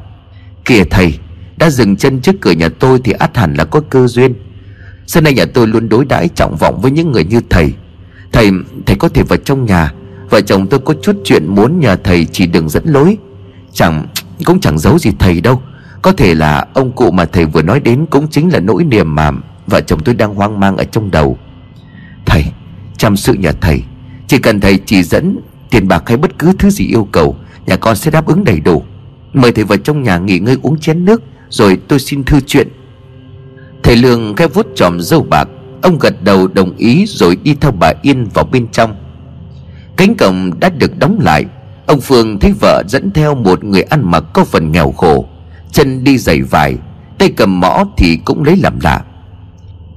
[SPEAKER 1] Kìa thầy Đã dừng chân trước cửa nhà tôi thì át hẳn là có cơ duyên. Xưa nay nhà tôi luôn đối đãi trọng vọng với những người như thầy. Thầy, thầy có thể vào trong nhà. Vợ chồng tôi có chút chuyện muốn nhờ thầy chỉ đừng dẫn lối. Chẳng, cũng chẳng giấu gì thầy đâu. Có thể là ông cụ mà thầy vừa nói đến Cũng chính là nỗi niềm mà vợ chồng tôi đang hoang mang ở trong đầu. Thầy, chăm sự nhà thầy. Chỉ cần thầy chỉ dẫn Tiền bạc hay bất cứ thứ gì yêu cầu Nhà con sẽ đáp ứng đầy đủ. Mời thầy vào trong nhà nghỉ ngơi uống chén nước Rồi tôi xin thư chuyện. Thầy Lương khẽ vuốt tròm dâu bạc. Ông gật đầu đồng ý rồi đi theo bà Yên vào bên trong. Cánh cổng đã được đóng lại. Ông Phương thấy vợ dẫn theo một người ăn mặc có phần nghèo khổ. Chân đi giày vải, Tay cầm mõ thì cũng lấy làm lạ.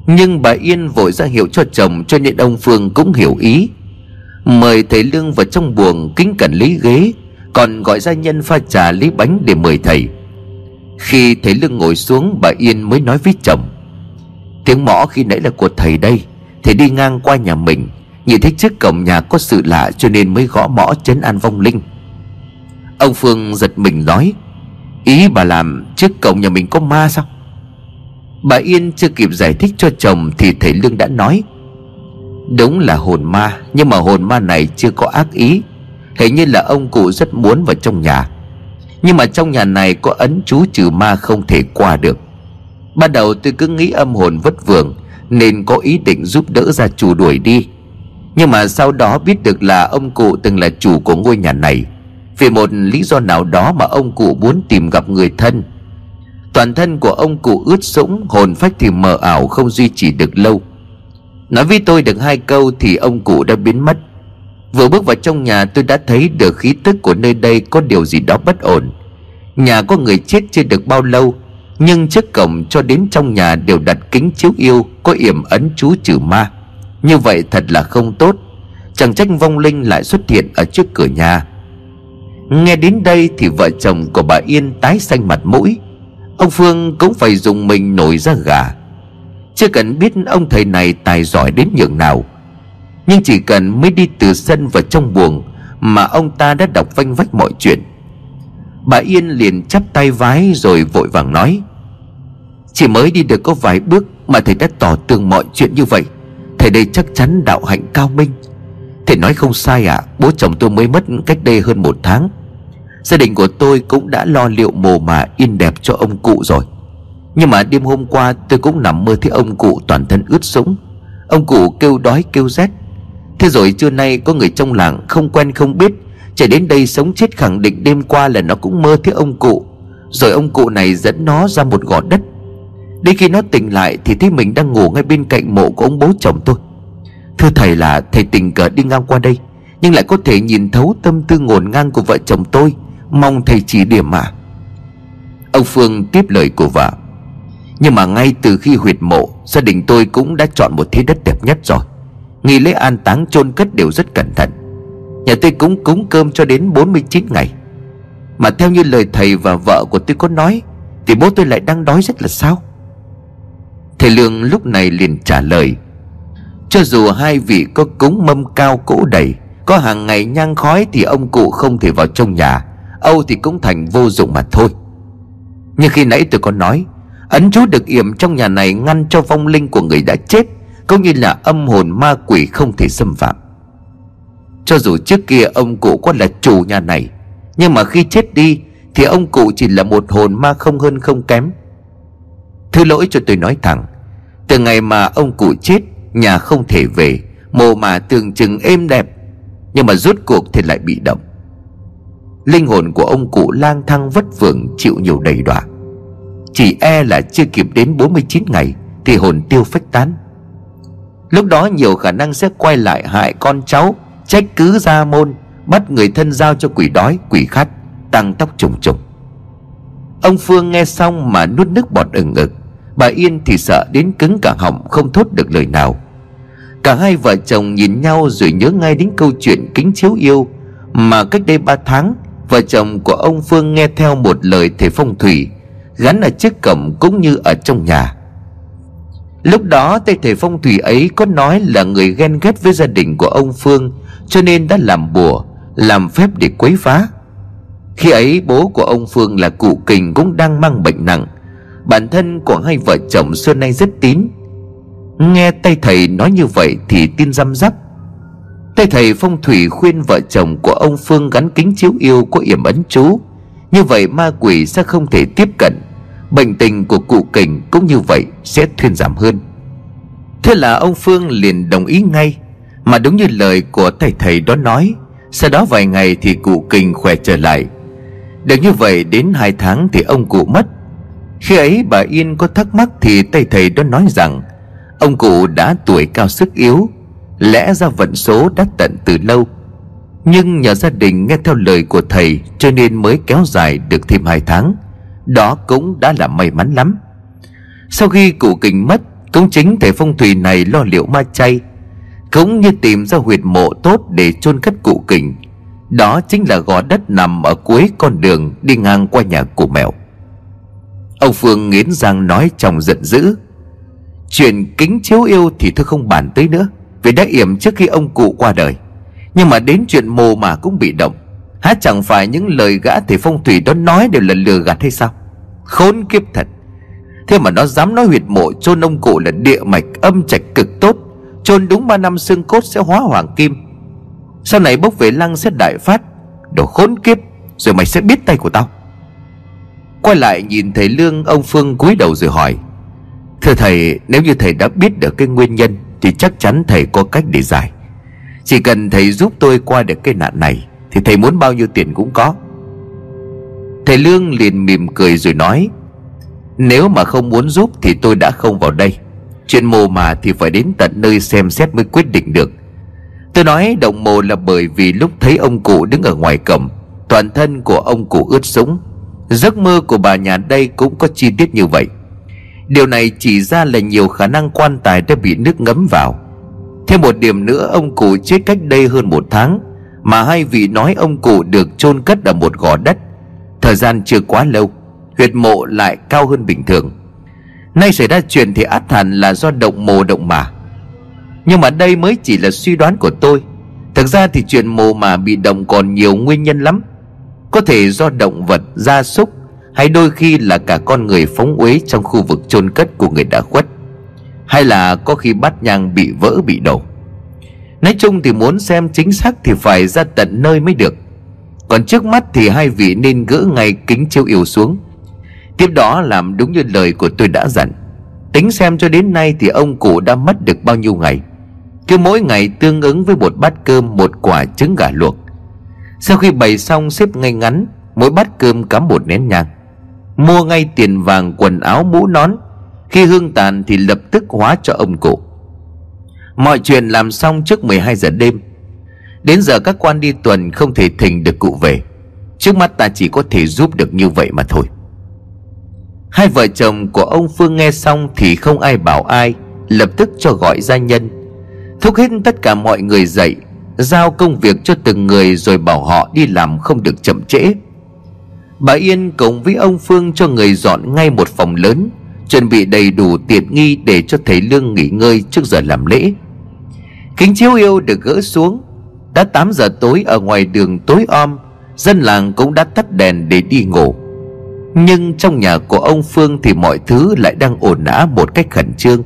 [SPEAKER 1] Nhưng bà Yên vội ra hiệu cho chồng, Cho nên ông Phương cũng hiểu ý. Mời thầy Lương vào trong buồng Kính cẩn lấy ghế, Còn gọi gia nhân pha trà lấy bánh để mời thầy. Khi thầy Lương ngồi xuống, Bà Yên mới nói với chồng, Tiếng mõ khi nãy là của thầy đây, Thầy đi ngang qua nhà mình Nhìn thấy trước cổng nhà có sự lạ Cho nên mới gõ mõ chấn an vong linh. Ông Phương giật mình nói, Ý bà làm, trước cổng nhà mình có ma sao? Bà Yên chưa kịp giải thích cho chồng Thì thầy Lương đã nói, Đúng là hồn ma, Nhưng mà hồn ma này chưa có ác ý. Hình như là ông cụ rất muốn vào trong nhà. Nhưng mà trong nhà này có ấn chú trừ ma không thể qua được. Ban đầu tôi cứ nghĩ âm hồn vất vưởng, Nên có ý định giúp đỡ gia chủ đuổi đi. Nhưng mà sau đó biết được là ông cụ từng là chủ của ngôi nhà này. Vì một lý do nào đó mà ông cụ muốn tìm gặp người thân. Toàn thân của ông cụ ướt sũng, Hồn phách thì mờ ảo, không duy trì được lâu. Nói với tôi được hai câu thì ông cụ đã biến mất. Vừa bước vào trong nhà, tôi đã thấy được khí tức của nơi đây có điều gì đó bất ổn. Nhà có người chết chưa được bao lâu, Nhưng trước cổng cho đến trong nhà đều đặt kính chiếu yêu, Có yểm ấn chú trừ ma. Như vậy thật là không tốt. Chẳng trách vong linh lại xuất hiện ở trước cửa nhà. Nghe đến đây thì vợ chồng của bà Yên tái xanh mặt mũi. Ông Phương cũng phải dùng mình nổi ra gà. Chưa cần biết ông thầy này tài giỏi đến nhường nào. Nhưng chỉ cần mới đi từ sân vào trong buồng Mà ông ta đã đọc vanh vách mọi chuyện. Bà Yên liền chắp tay vái rồi vội vàng nói, Chỉ mới đi được có vài bước Mà thầy đã tỏ tường mọi chuyện như vậy. Thầy đây chắc chắn đạo hạnh cao minh. Thầy nói không sai ạ à, Bố chồng tôi mới mất cách đây hơn một tháng. Gia đình của tôi cũng đã lo liệu mồ mà yên đẹp cho ông cụ rồi. Nhưng mà đêm hôm qua tôi cũng nằm mơ thấy ông cụ toàn thân ướt sũng. Ông cụ kêu đói kêu rét. Thế rồi trưa nay có người trong làng không quen không biết Chạy đến đây sống chết khẳng định đêm qua là nó cũng mơ thấy ông cụ. Rồi ông cụ này dẫn nó ra một gò đất. Đến khi nó tỉnh lại thì thấy mình đang ngủ ngay bên cạnh mộ của ông bố chồng tôi. Thưa thầy là thầy tình cờ đi ngang qua đây, Nhưng lại có thể nhìn thấu tâm tư ngổn ngang của vợ chồng tôi. Mong thầy chỉ điểm mà Ông Phương tiếp lời của vợ. Nhưng mà ngay từ khi huyệt mộ, Gia đình tôi cũng đã chọn một thế đất đẹp nhất rồi. Nghi lễ an táng chôn cất đều rất cẩn thận. Nhà tôi cũng cúng cơm cho đến 49 ngày. Mà theo như lời thầy và vợ của tôi có nói, Thì bố tôi lại đang đói rất là sao. Thầy Lương lúc này liền trả lời, Cho dù hai vị có cúng mâm cao cỗ đầy, Có hàng ngày nhang khói Thì ông cụ không thể vào trong nhà, Âu thì cũng thành vô dụng mà thôi. Nhưng khi nãy tôi có nói, Ấn chú được yểm trong nhà này ngăn cho vong linh của người đã chết Cũng như là âm hồn ma quỷ không thể xâm phạm. Cho dù trước kia ông cụ có là chủ nhà này, Nhưng mà khi chết đi Thì ông cụ chỉ là một hồn ma không hơn không kém. Thứ lỗi cho tôi nói thẳng từ ngày mà ông cụ chết, Nhà không thể về, Mồ mà tưởng chừng êm đẹp, Nhưng mà rốt cuộc thì lại bị động. Linh hồn của ông cụ lang thang vất vưởng chịu nhiều đầy đọa. Chỉ e là chưa kịp đến 49 ngày Thì hồn tiêu phách tán. Lúc đó nhiều khả năng sẽ quay lại hại con cháu, Trách cứ ra môn, Bắt người thân giao cho quỷ đói, Quỷ khát, Tăng tóc trùng trùng. Ông Phương nghe xong mà nuốt nước bọt ừng ực. Bà Yên thì sợ đến cứng cả họng, Không thốt được lời nào. Cả hai vợ chồng nhìn nhau rồi nhớ ngay đến câu chuyện kính chiếu yêu, Mà cách đây ba tháng, Vợ chồng của ông Phương nghe theo một lời thầy phong thủy, gắn ở trước cổng cũng như ở trong nhà. Lúc đó, tay thầy phong thủy ấy có nói là người ghen ghét với gia đình của ông phương, cho nên đã làm bùa, làm phép để quấy phá. Khi ấy, bố của ông phương là cụ kình cũng đang mang bệnh nặng Bản thân của hai vợ chồng xưa nay rất tín. Nghe tay thầy nói như vậy thì tin răm rắp. Tay thầy phong thủy khuyên vợ chồng của ông Phương gắn kính chiếu yêu có yểm ấn chú. Như vậy ma quỷ sẽ không thể tiếp cận. Bệnh tình của cụ kình cũng như vậy sẽ thuyên giảm hơn. Thế là ông Phương liền đồng ý ngay. Mà đúng như lời của thầy thầy đó nói, Sau đó vài ngày thì cụ kình khỏe trở lại. Được như vậy đến hai tháng thì ông cụ mất. Khi ấy bà Yên có thắc mắc thì tay thầy đó nói rằng, Ông cụ đã tuổi cao sức yếu, Lẽ ra vận số đã tận từ lâu. Nhưng nhờ gia đình nghe theo lời của thầy Cho nên mới kéo dài được thêm hai tháng. Đó cũng đã là may mắn lắm. Sau khi cụ kình mất, cũng chính thầy phong thủy này lo liệu ma chay, Cũng như tìm ra huyệt mộ tốt để chôn cất cụ kình. Đó chính là gò đất nằm ở cuối con đường đi ngang qua nhà cụ mèo Ông Phương nghiến răng nói trong giận dữ. Chuyện kính chiếu yêu thì tôi không bàn tới nữa, Vì đã yểm trước khi ông cụ qua đời. Nhưng mà đến chuyện mồ mà cũng bị động. Há chẳng phải những lời gã thầy phong thủy đó nói đều là lừa gạt hay sao? Khốn kiếp thật. Thế mà nó dám nói huyệt mộ chôn ông cụ là địa mạch âm trạch cực tốt, chôn đúng ba năm xương cốt sẽ hóa hoàng kim. Sau này bốc về lăng sẽ đại phát. Đồ khốn kiếp, Rồi mày sẽ biết tay của tao. Quay lại nhìn thầy Lương, Ông Phương cúi đầu rồi hỏi, Thưa thầy, nếu như thầy đã biết được cái nguyên nhân Thì chắc chắn thầy có cách để giải. Chỉ cần thầy giúp tôi qua được cái nạn này Thì thầy muốn bao nhiêu tiền cũng có. Thầy Lương liền mỉm cười rồi nói, nếu mà không muốn giúp thì tôi đã không vào đây. Chuyện mồ mà thì phải đến tận nơi xem xét mới quyết định được. Tôi nói động mồ là bởi vì lúc thấy ông cụ đứng ở ngoài cổng, Toàn thân của ông cụ ướt sũng Giấc mơ của bà nhà đây cũng có chi tiết như vậy. Điều này chỉ ra là nhiều khả năng quan tài đã bị nước ngấm vào. Thêm một điểm nữa, ông cụ chết cách đây hơn một tháng, Mà hai vị nói ông cụ được chôn cất ở một gò đất. Thời gian chưa quá lâu, huyệt mộ lại cao hơn bình thường. Nay xảy ra chuyện thì át hẳn là do động mồ động mà nhưng mà đây mới chỉ là suy đoán của tôi. Thực ra thì chuyện mồ mà bị động còn nhiều nguyên nhân lắm có thể do động vật, gia súc, hay đôi khi là cả con người phóng uế trong khu vực chôn cất của người đã khuất, hay là có khi bát nhang bị vỡ, bị đổ. Nói chung thì muốn xem chính xác thì phải ra tận nơi mới được. Còn trước mắt thì hai vị nên gỡ ngay kính chiếu yêu xuống. Tiếp đó làm đúng như lời của tôi đã dặn. Tính xem cho đến nay thì ông cụ đã mất được bao nhiêu ngày. Cứ mỗi ngày tương ứng với một bát cơm, một quả trứng gà luộc. Sau khi bày xong xếp ngay ngắn, Mỗi bát cơm cắm một nén nhang. Mua ngay tiền vàng, quần áo, mũ nón. Khi hương tàn thì lập tức hóa cho ông cụ. Mọi chuyện làm xong trước 12 giờ đêm. Đến giờ các quan đi tuần không thể thỉnh được cụ về. Trước mắt ta chỉ có thể giúp được như vậy mà thôi. Hai vợ chồng của ông Phương nghe xong thì không ai bảo ai, Lập tức cho gọi gia nhân. Thúc hết tất cả mọi người dậy Giao công việc cho từng người rồi bảo họ đi làm không được chậm trễ. Bà Yên cùng với ông Phương cho người dọn ngay một phòng lớn, Chuẩn bị đầy đủ tiện nghi để cho thầy Lương nghỉ ngơi trước giờ làm lễ. Kính chiếu yêu được gỡ xuống, Đã 8 giờ tối ở ngoài đường tối om, Dân làng cũng đã tắt đèn để đi ngủ. Nhưng trong nhà của ông phương thì mọi thứ lại đang ổn ả một cách khẩn trương.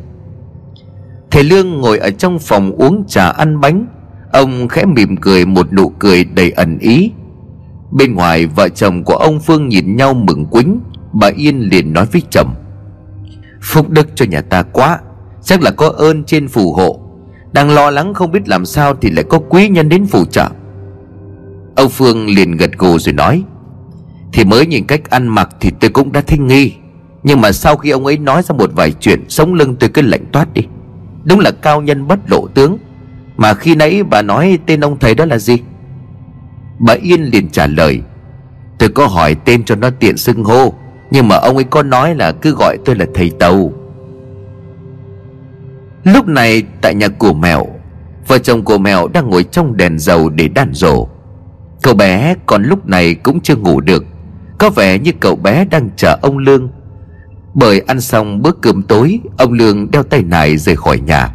[SPEAKER 1] Thầy lương ngồi ở trong phòng uống trà ăn bánh ông khẽ mỉm cười một nụ cười đầy ẩn ý. Bên ngoài, vợ chồng của ông phương nhìn nhau mừng quýnh bà yên liền nói với chồng, phúc đức cho nhà ta quá, chắc là có ơn trên phù hộ. Đang lo lắng không biết làm sao thì lại có quý nhân đến phù trợ. Ông phương liền gật gù rồi nói, thì mới nhìn cách ăn mặc thì tôi cũng đã thích nghi. Nhưng mà sau khi ông ấy nói ra một vài chuyện, Sống lưng tôi cứ lạnh toát đi. Đúng là cao nhân bất lộ tướng. Mà khi nãy bà nói tên ông thầy đó là gì? Bà Yên liền trả lời, Tôi có hỏi tên cho nó tiện xưng hô, Nhưng mà ông ấy có nói là cứ gọi tôi là thầy tàu. Lúc này, tại nhà của mèo, Vợ chồng của mèo đang ngồi trong đèn dầu để đàn rổ. Cậu bé còn lúc này cũng chưa ngủ được, có vẻ như cậu bé đang chờ ông Lương. Bởi ăn xong bữa cơm tối, Ông Lương đeo tay nải rời khỏi nhà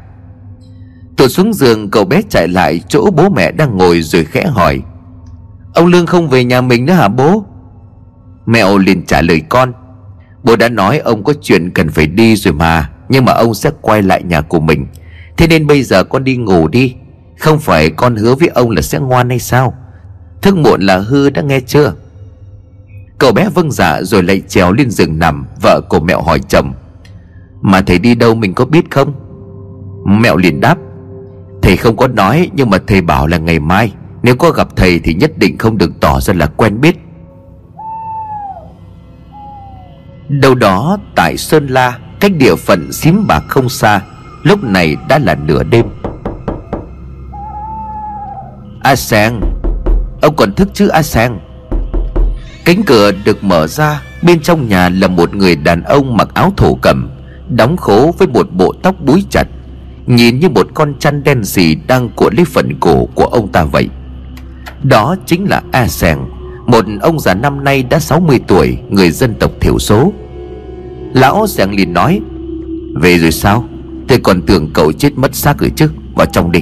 [SPEAKER 1] tôi xuống giường, cậu bé chạy lại chỗ bố mẹ đang ngồi rồi khẽ hỏi. Ông Lương không về nhà mình nữa hả bố? Mẹo liền trả lời con. Bố đã nói ông có chuyện cần phải đi rồi mà, Nhưng mà ông sẽ quay lại nhà của mình. Thế nên bây giờ con đi ngủ đi. Không phải con hứa với ông là sẽ ngoan hay sao? Thức muộn là hư đã nghe chưa? Cậu bé vâng dạ rồi lại trèo lên giường nằm, Vợ của mẹo hỏi chồng. Mà thầy đi đâu mình có biết không? Mẹo liền đáp. Thầy không có nói, nhưng mà thầy bảo là ngày mai, Nếu có gặp thầy thì nhất định không được tỏ ra là quen biết. Đâu đó tại Sơn La, Cách địa phận xím bạc không xa, Lúc này đã là nửa đêm. A Sang Ông còn thức chứ A Sang Cánh cửa được mở ra, Bên trong nhà là một người đàn ông mặc áo thổ cẩm, Đóng khố với một bộ tóc búi chặt. Nhìn như một con chăn đen xì đang cuộn lấy phần cổ của ông ta vậy. Đó chính là A Sèng Một ông già năm nay đã 60 tuổi, Người dân tộc thiểu số. Lão Sèng liền nói, Về rồi sao? Tôi còn tưởng cậu chết mất xác rồi chứ? Vào trong đi.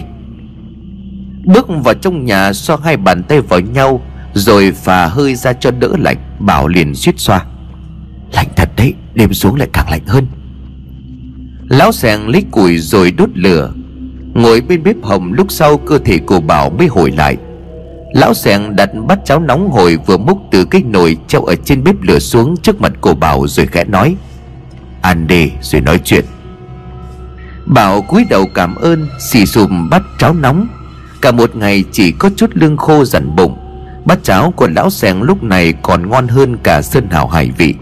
[SPEAKER 1] Bước vào trong nhà, xoa hai bàn tay vào nhau, Rồi phà hơi ra cho đỡ lạnh, Bảo liền suýt xoa, Lạnh thật đấy, Đêm xuống lại càng lạnh hơn. Lão sẹn lấy củi rồi đốt lửa. Ngồi bên bếp hồng lúc sau cơ thể của Bảo mới hồi lại. Lão sẹn đặt bát cháo nóng hồi vừa múc từ cái nồi treo ở trên bếp lửa xuống trước mặt của Bảo rồi khẽ nói. Ăn đi rồi nói chuyện. Bảo cúi đầu cảm ơn, xì xùm bát cháo nóng. Cả một ngày chỉ có chút lương khô dằn bụng. Bát cháo của lão sẹn lúc này còn ngon hơn cả sơn hào hải vị.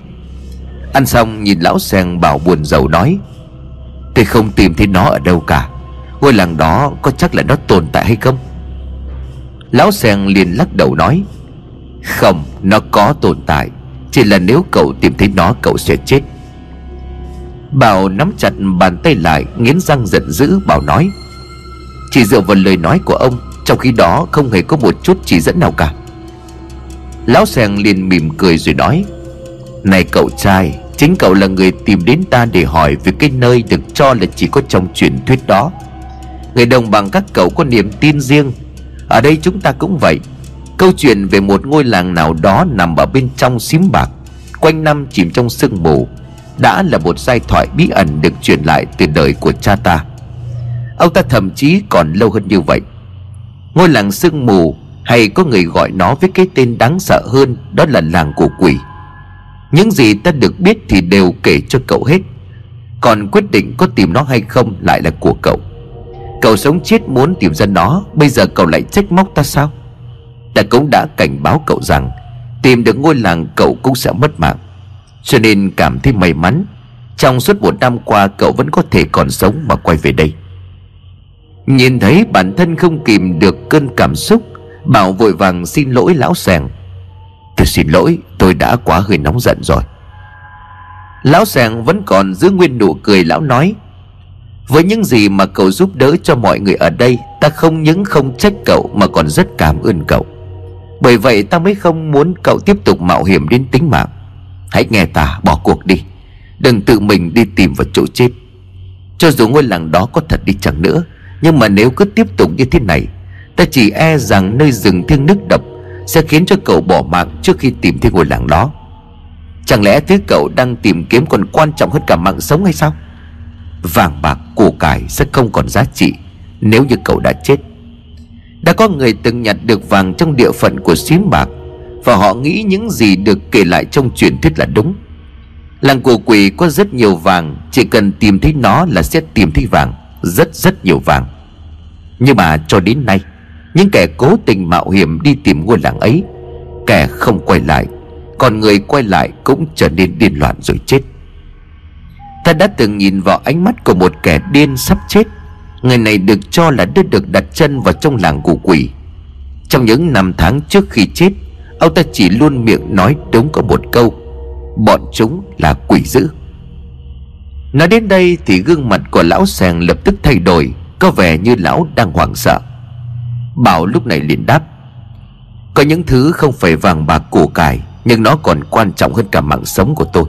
[SPEAKER 1] Ăn xong, nhìn lão sẹn bảo buồn rầu nói. Tôi không tìm thấy nó ở đâu cả. Ngôi làng đó có chắc là nó tồn tại hay không? Lão sen liền lắc đầu nói, Không, nó có tồn tại. Chỉ là nếu cậu tìm thấy nó, cậu sẽ chết. Bảo nắm chặt bàn tay lại, Nghiến răng giận dữ, Bảo nói, Chỉ dựa vào lời nói của ông, Trong khi đó không hề có một chút chỉ dẫn nào cả. Lão sen liền mỉm cười rồi nói, Này cậu trai Chính cậu là người tìm đến ta để hỏi Về cái nơi được cho là chỉ có trong truyền thuyết đó. Người đồng bằng các cậu có niềm tin riêng. Ở đây chúng ta cũng vậy. Câu chuyện về một ngôi làng nào đó Nằm ở bên trong xím bạc, Quanh năm chìm trong sương mù, Đã là một giai thoại bí ẩn Được truyền lại từ đời của cha ta. Ông ta thậm chí còn lâu hơn như vậy. Ngôi làng sương mù Hay có người gọi nó với cái tên đáng sợ hơn Đó là làng của quỷ những gì ta được biết thì đều kể cho cậu hết. Còn quyết định có tìm nó hay không lại là của cậu. Cậu sống chết muốn tìm ra nó, Bây giờ cậu lại trách móc ta sao? Ta cũng đã cảnh báo cậu rằng, Tìm được ngôi làng cậu cũng sẽ mất mạng. Cho nên cảm thấy may mắn, Trong suốt một năm qua cậu vẫn có thể còn sống mà quay về đây. Nhìn thấy bản thân không kìm được cơn cảm xúc, Bảo vội vàng xin lỗi lão sàng. Tôi xin lỗi tôi đã quá hơi nóng giận rồi. Lão sàng vẫn còn giữ nguyên nụ cười lão nói, Với những gì mà cậu giúp đỡ cho mọi người ở đây, Ta không những không trách cậu mà còn rất cảm ơn cậu. Bởi vậy ta mới không muốn cậu tiếp tục mạo hiểm đến tính mạng. Hãy nghe ta, bỏ cuộc đi. Đừng tự mình đi tìm vào chỗ chết. Cho dù ngôi làng đó có thật đi chẳng nữa, Nhưng mà nếu cứ tiếp tục như thế này, Ta chỉ e rằng nơi rừng thiêng nước độc sẽ khiến cho cậu bỏ mạng trước khi tìm thấy ngôi làng đó. Chẳng lẽ thứ cậu đang tìm kiếm còn quan trọng hơn cả mạng sống hay sao? Vàng bạc của cải sẽ không còn giá trị Nếu như cậu đã chết. Đã có người từng nhặt được vàng trong địa phận của xím bạc Và họ nghĩ những gì được kể lại trong truyền thuyết là đúng. Làng của quỷ có rất nhiều vàng, Chỉ cần tìm thấy nó là sẽ tìm thấy vàng, Rất rất nhiều vàng. Nhưng mà cho đến nay những kẻ cố tình mạo hiểm đi tìm ngôi làng ấy, Kẻ không quay lại, Còn người quay lại cũng trở nên điên loạn rồi chết. Ta đã từng nhìn vào ánh mắt của một kẻ điên sắp chết. Người này được cho là đã được đặt chân vào trong làng của quỷ. Trong những năm tháng trước khi chết, Ông ta chỉ luôn miệng nói đúng có một câu, Bọn chúng là quỷ dữ. Nói đến đây thì gương mặt của lão sàng lập tức thay đổi, Có vẻ như lão đang hoảng sợ. Bảo lúc này liền đáp, Có những thứ không phải vàng bạc củ cải, Nhưng nó còn quan trọng hơn cả mạng sống của tôi.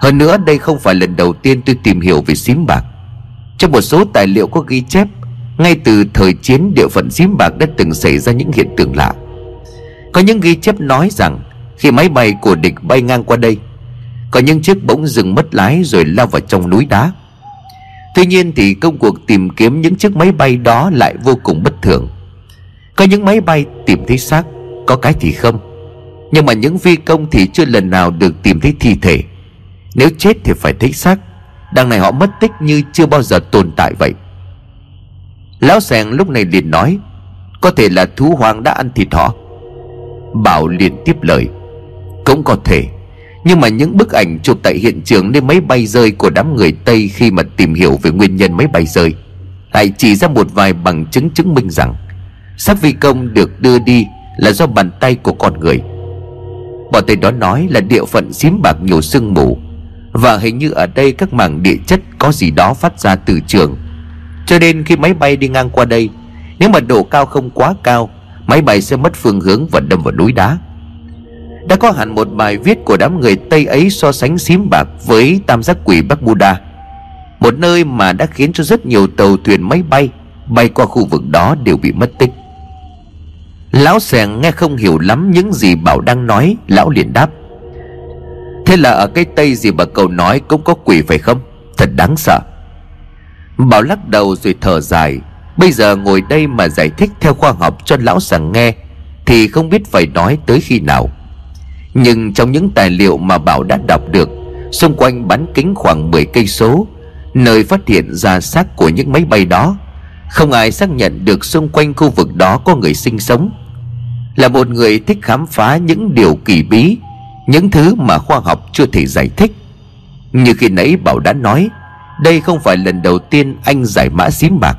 [SPEAKER 1] Hơn nữa đây không phải lần đầu tiên tôi tìm hiểu về xím bạc. Trong một số tài liệu có ghi chép, Ngay từ thời chiến địa phận xím bạc đã từng xảy ra những hiện tượng lạ. Có những ghi chép nói rằng, Khi máy bay của địch bay ngang qua đây, Có những chiếc bỗng dừng mất lái rồi lao vào trong núi đá. Tuy nhiên thì công cuộc tìm kiếm những chiếc máy bay đó lại vô cùng bất thường. Có những máy bay tìm thấy xác, Có cái thì không. Nhưng mà những phi công thì chưa lần nào được tìm thấy thi thể. Nếu chết thì phải thấy xác. Đằng này họ mất tích như chưa bao giờ tồn tại vậy. Lão Sèn lúc này liền nói, Có thể là thú hoang đã ăn thịt họ. Bảo liền tiếp lời, Cũng có thể. Nhưng mà những bức ảnh chụp tại hiện trường nơi máy bay rơi của đám người Tây Khi mà tìm hiểu về nguyên nhân máy bay rơi, Lại chỉ ra một vài bằng chứng chứng minh rằng xác phi công được đưa đi là do bàn tay của con người. Bọn Tây đó nói là địa phận xím bạc nhiều sương mù, Và hình như ở đây các mảng địa chất có gì đó phát ra từ trường. Cho nên khi máy bay đi ngang qua đây, Nếu mà độ cao không quá cao, Máy bay sẽ mất phương hướng và đâm vào núi đá. Đã có hẳn một bài viết của đám người Tây ấy so sánh xím bạc với tam giác quỷ Bermuda Một nơi mà đã khiến cho rất nhiều tàu thuyền máy bay Bay qua khu vực đó đều bị mất tích. Lão sẻng nghe không hiểu lắm những gì Bảo đang nói, Lão liền đáp. Thế là ở cái Tây gì bà cậu nói cũng có quỷ phải không? Thật đáng sợ. Bảo lắc đầu rồi thở dài. Bây giờ ngồi đây mà giải thích theo khoa học cho lão sàng nghe, Thì không biết phải nói tới khi nào. Nhưng trong những tài liệu mà Bảo đã đọc được, Xung quanh bán kính khoảng 10 cây số, Nơi phát hiện ra xác của những máy bay đó không ai xác nhận được xung quanh khu vực đó có người sinh sống. Là một người thích khám phá những điều kỳ bí Những thứ mà khoa học chưa thể giải thích. Như khi nãy Bảo đã nói Đây không phải lần đầu tiên anh giải mã xím bạc.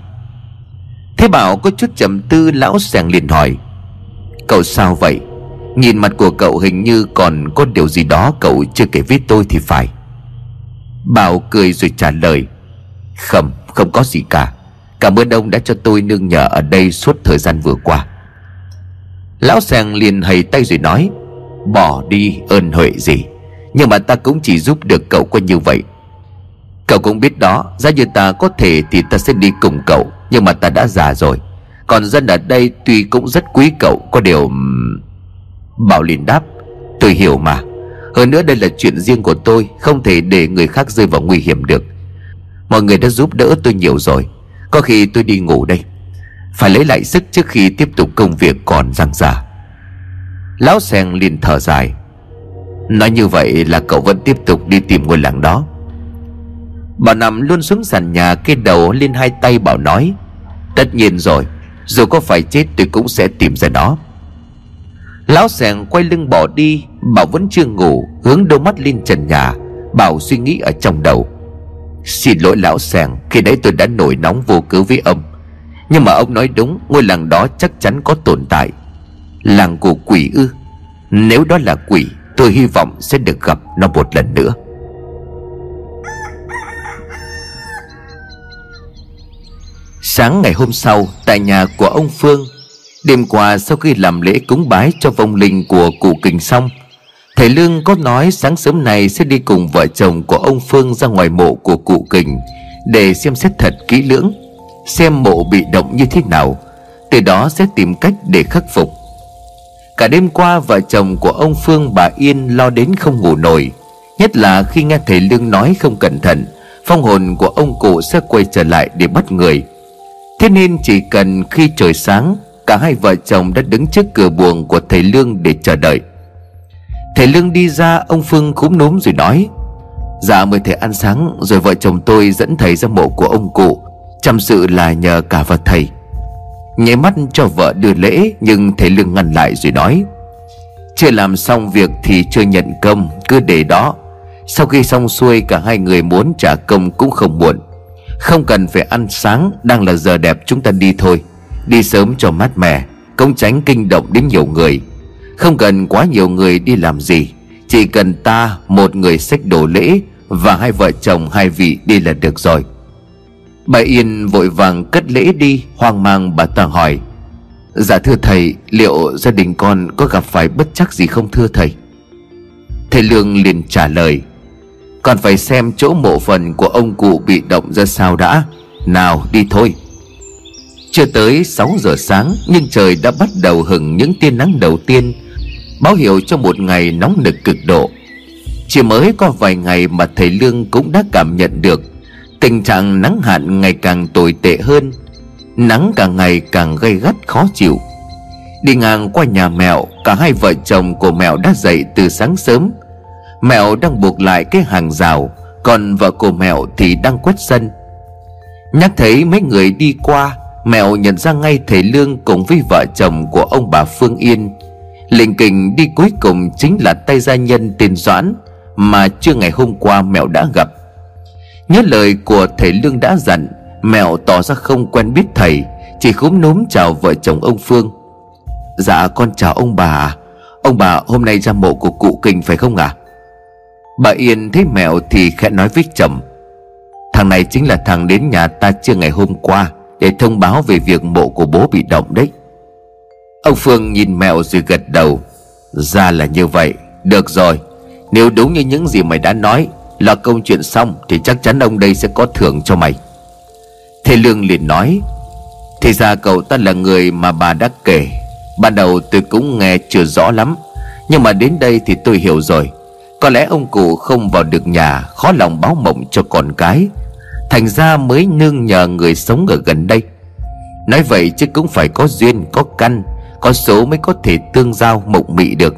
[SPEAKER 1] Thế Bảo có chút trầm tư Lão sàng liền hỏi Cậu sao vậy? Nhìn mặt của cậu hình như còn có điều gì đó Cậu chưa kể với tôi thì phải. Bảo cười rồi trả lời Không, không có gì cả. Cảm ơn ông đã cho tôi nương nhờ ở đây suốt thời gian vừa qua. Lão sàng liền hầy tay rồi nói, Bỏ đi ơn huệ gì, Nhưng mà ta cũng chỉ giúp được cậu có như vậy. Cậu cũng biết đó, Giá như ta có thể thì ta sẽ đi cùng cậu, Nhưng mà ta đã già rồi. Còn dân ở đây tuy cũng rất quý cậu, Có điều Bảo liền đáp, Tôi hiểu mà. Hơn nữa đây là chuyện riêng của tôi, Không thể để người khác rơi vào nguy hiểm được. Mọi người đã giúp đỡ tôi nhiều rồi. Có khi tôi đi ngủ đây. Phải lấy lại sức trước khi tiếp tục công việc còn răng rả Lão Seng liền thở dài. Nói như vậy là cậu vẫn tiếp tục đi tìm ngôi làng đó. Bà nằm luôn xuống sàn nhà, Cái đầu lên hai tay bảo nói, Tất nhiên rồi, Dù có phải chết tôi cũng sẽ tìm ra nó. Lão sẻng quay lưng bỏ đi Bảo vẫn chưa ngủ, Hướng đôi mắt lên trần nhà, Bảo suy nghĩ ở trong đầu. Xin lỗi lão sàng, Khi đấy tôi đã nổi nóng vô cớ với ông. Nhưng mà ông nói đúng, Ngôi làng đó chắc chắn có tồn tại. Làng của quỷ ư? Nếu đó là quỷ, Tôi hy vọng sẽ được gặp nó một lần nữa. Sáng ngày hôm sau, Tại nhà của ông Phương, Đêm qua sau khi làm lễ cúng bái cho vong linh của cụ kình xong Thầy Lương có nói sáng sớm này sẽ đi cùng vợ chồng của ông Phương ra ngoài mộ của cụ kình Để xem xét thật kỹ lưỡng, Xem mộ bị động như thế nào, Từ đó sẽ tìm cách để khắc phục. Cả đêm qua, vợ chồng của ông Phương, bà Yên lo đến không ngủ nổi, Nhất là khi nghe thầy Lương nói không cẩn thận, Phong hồn của ông cụ sẽ quay trở lại để bắt người. Thế nên chỉ cần khi trời sáng, Cả hai vợ chồng đã đứng trước cửa buồng của thầy Lương để chờ đợi. Thầy Lương đi ra, ông Phương cúm núm rồi nói Dạ mời thầy ăn sáng, Rồi vợ chồng tôi dẫn thầy ra mộ của ông cụ. Chăm sự là nhờ cả vật thầy. Nháy mắt cho vợ đưa lễ, Nhưng thầy Lương ngăn lại rồi nói, Chưa làm xong việc thì chưa nhận công, Cứ để đó. Sau khi xong xuôi, cả hai người muốn trả công cũng không muộn. Không cần phải ăn sáng, Đang là giờ đẹp, chúng ta đi thôi. Đi sớm cho mát mẻ Công tránh kinh động đến nhiều người. Không cần quá nhiều người đi làm gì, Chỉ cần ta một người sách đồ lễ Và hai vợ chồng hai vị đi là được rồi. Bà Yên vội vàng cất lễ đi, Hoang mang bà ta hỏi Dạ thưa thầy, Liệu gia đình con có gặp phải bất chắc gì không thưa thầy? Thầy Lương liền trả lời còn phải xem chỗ mộ phần của ông cụ bị động ra sao đã. Nào, đi thôi. Chưa tới 6 giờ sáng, Nhưng trời đã bắt đầu hừng những tia nắng đầu tiên Báo hiệu cho một ngày nóng nực cực độ. Chỉ mới có vài ngày mà thầy Lương cũng đã cảm nhận được, Tình trạng nắng hạn ngày càng tồi tệ hơn, Nắng càng ngày càng gây gắt khó chịu. Đi ngang qua nhà mẹo, Cả hai vợ chồng của mẹo đã dậy từ sáng sớm. Mẹo đang buộc lại cái hàng rào, Còn vợ của mẹo thì đang quét sân. Nhắc thấy mấy người đi qua, Mẹo nhận ra ngay thầy Lương cùng với vợ chồng của ông bà Phương Yên. Lệnh kình đi cuối cùng chính là tay gia nhân tên Doãn Mà chưa ngày hôm qua mẹo đã gặp. Nhớ lời của thầy Lương đã dặn, Mẹo tỏ ra không quen biết thầy, Chỉ khúm núm chào vợ chồng ông Phương. Dạ con chào ông bà. Ông bà hôm nay ra mộ của cụ kình phải không ạ? À? Bà Yên thấy mẹo thì khẽ nói với chồng, Thằng này chính là thằng đến nhà ta chưa ngày hôm qua Để thông báo về việc mộ của bố bị động đấy. Ông Phương nhìn mẹo rồi gật đầu. Ra là như vậy. Được rồi. Nếu đúng như những gì mày đã nói Là công chuyện xong Thì chắc chắn ông đây sẽ có thưởng cho mày. Thầy Lương liền nói, Thì ra cậu ta là người mà bà đã kể. Ban đầu tôi cũng nghe chưa rõ lắm, Nhưng mà đến đây thì tôi hiểu rồi. Có lẽ ông cụ không vào được nhà, Khó lòng báo mộng cho con cái. Thành ra mới nương nhờ người sống ở gần đây. Nói vậy chứ cũng phải có duyên, Có căn có số mới có thể tương giao mộng mị được.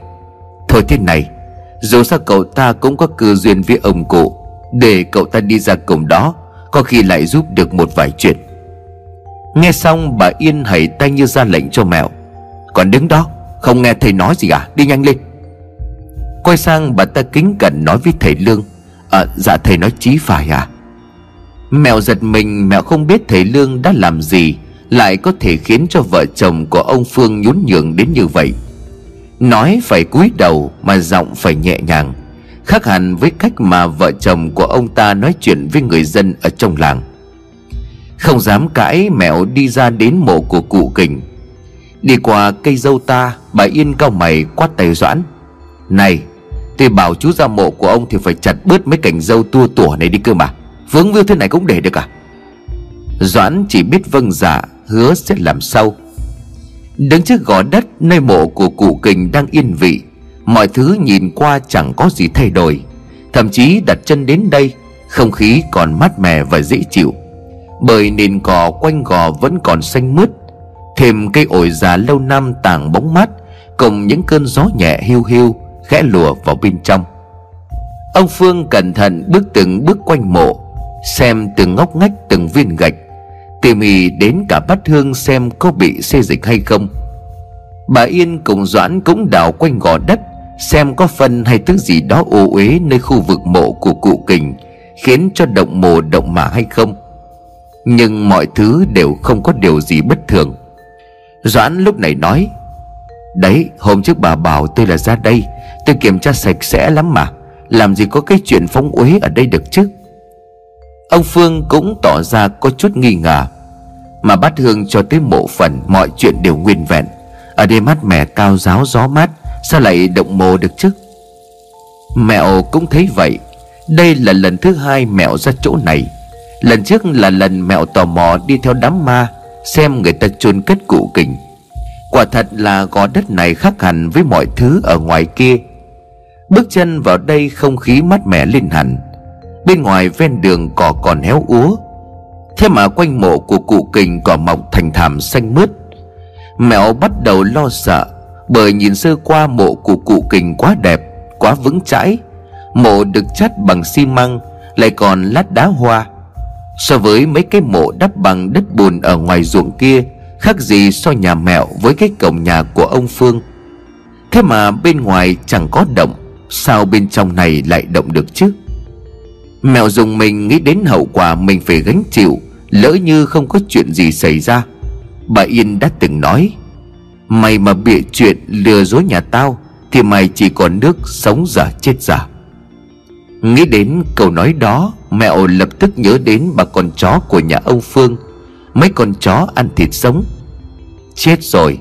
[SPEAKER 1] Thôi thế này, Dù sao cậu ta cũng có cơ duyên với ông cụ, Để cậu ta đi ra cổng đó, Có khi lại giúp được một vài chuyện. Nghe xong, bà Yên hãy tay như ra lệnh cho mèo Còn đứng đó, Không nghe thầy nói gì à? Đi nhanh lên. Quay sang, bà ta kính cẩn nói với thầy Lương. À dạ thầy nói chí phải à. Mèo giật mình mèo không biết thầy Lương đã làm gì lại có thể khiến cho vợ chồng của ông Phương nhún nhường đến như vậy. Nói phải cúi đầu mà giọng phải nhẹ nhàng, Khác hẳn với cách mà vợ chồng của ông ta nói chuyện với người dân ở trong làng. Không dám cãi, mẹo đi ra đến mộ của cụ kình. Đi qua cây dâu ta, Bà Yên cao mày quát tay Doãn. Này, Tôi bảo chú ra mộ của ông thì phải chặt bớt mấy cành dâu tua tủa này đi cơ mà. Vướng víu thế này cũng để được à? Doãn chỉ biết vâng dạ Hứa sẽ làm sau Đứng trước gò đất nơi mộ của cụ kình đang yên vị, Mọi thứ nhìn qua chẳng có gì thay đổi. Thậm chí đặt chân đến đây, Không khí còn mát mẻ và dễ chịu. Bởi nền cỏ quanh gò vẫn còn xanh mướt, Thêm cây ổi già lâu năm tàng bóng mát, Cùng những cơn gió nhẹ hiu hiu Khẽ lùa vào bên trong. Ông Phương cẩn thận bước từng bước quanh mộ, Xem từng ngóc ngách từng viên gạch. Tỉ mỉ đến cả bát hương xem có bị xê dịch hay không. Bà Yên cùng Doãn cũng đào quanh gò đất, Xem có phân hay thứ gì đó ô uế nơi khu vực mộ của cụ kình, Khiến cho động mồ động mả hay không. Nhưng mọi thứ đều không có điều gì bất thường. Doãn lúc này nói, Đấy, hôm trước bà bảo tôi là ra đây, Tôi kiểm tra sạch sẽ lắm mà, Làm gì có cái chuyện phóng uế ở đây được chứ? Ông Phương cũng tỏ ra có chút nghi ngờ, Mà bắt hương cho tới mộ phần Mọi chuyện đều nguyên vẹn. Ở đây mát mẻ cao giáo gió mát, Sao lại động mồ được chứ? Mẹo cũng thấy vậy. Đây là lần thứ hai mẹo ra chỗ này. Lần trước là lần mẹo tò mò đi theo đám ma, Xem người ta chôn cất cụ kình. Quả thật là gò đất này khác hẳn với mọi thứ ở ngoài kia. Bước chân vào đây không khí mát mẻ lên hẳn. Bên ngoài ven đường cỏ còn héo úa. Thế mà quanh mộ của cụ kình cỏ mọc thành thảm xanh mướt. Mẹo bắt đầu lo sợ, Bởi nhìn sơ qua mộ của cụ kình quá đẹp, Quá vững chãi. Mộ được chắt bằng xi măng, Lại còn lát đá hoa. So với mấy cái mộ đắp bằng đất bùn ở ngoài ruộng kia, Khác gì so nhà mẹo với cái cổng nhà của ông Phương. Thế mà bên ngoài chẳng có động, Sao bên trong này lại động được chứ? Mèo dùng mình nghĩ đến hậu quả mình phải gánh chịu, Lỡ như không có chuyện gì xảy ra. Bà Yên đã từng nói, Mày mà bịa chuyện lừa dối nhà tao, Thì mày chỉ còn nước sống giả chết giả. Nghĩ đến câu nói đó Mẹo lập tức nhớ đến bà con chó của nhà ông Phương. Mấy con chó ăn thịt sống. Chết rồi,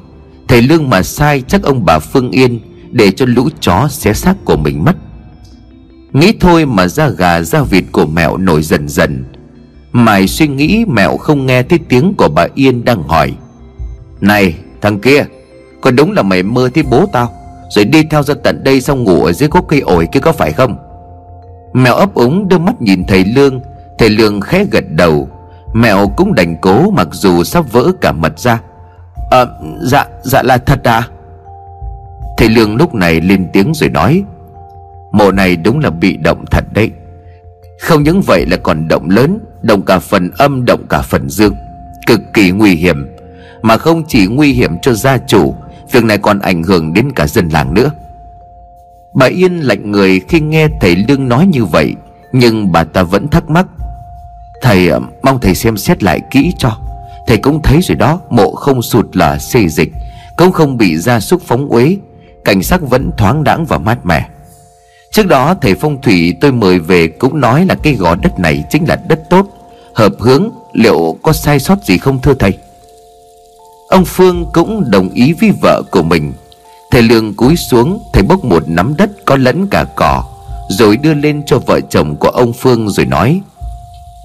[SPEAKER 1] Thầy Lương mà sai chắc ông bà Phương Yên Để cho lũ chó xé xác của mình mất. Nghĩ thôi mà da gà da vịt của mẹo nổi dần dần. Mày suy nghĩ, mẹo không nghe thấy tiếng của bà Yên đang hỏi. Này, thằng kia, Có đúng là mày mơ thấy bố tao? Rồi đi theo ra tận đây xong ngủ ở dưới gốc cây ổi kia có phải không? Mèo ấp úng đưa mắt nhìn thầy Lương. Thầy Lương khẽ gật đầu. Mèo cũng đành cố mặc dù sắp vỡ cả mật ra. À dạ dạ là thật à? Thầy Lương lúc này lên tiếng rồi nói. Mộ này đúng là bị động thật đấy. Không những vậy là còn động lớn, Động cả phần âm, động cả phần dương. Cực kỳ nguy hiểm, Mà không chỉ nguy hiểm cho gia chủ, Việc này còn ảnh hưởng đến cả dân làng nữa. Bà Yên lạnh người khi nghe thầy Lương nói như vậy, Nhưng bà ta vẫn thắc mắc. Thầy ờ, mong thầy xem xét lại kỹ cho. Thầy cũng thấy rồi đó, Mộ không sụt lở xê dịch, Cũng không bị gia súc phóng uế. Cảnh sắc vẫn thoáng đãng và mát mẻ. Trước đó, thầy phong thủy tôi mời về Cũng nói là cái gò đất này chính là đất tốt. Hợp hướng, Liệu có sai sót gì không thưa thầy? Ông Phương cũng đồng ý với vợ của mình. Thầy Lương cúi xuống, Thầy bốc một nắm đất có lẫn cả cỏ, Rồi đưa lên cho vợ chồng của ông Phương rồi nói,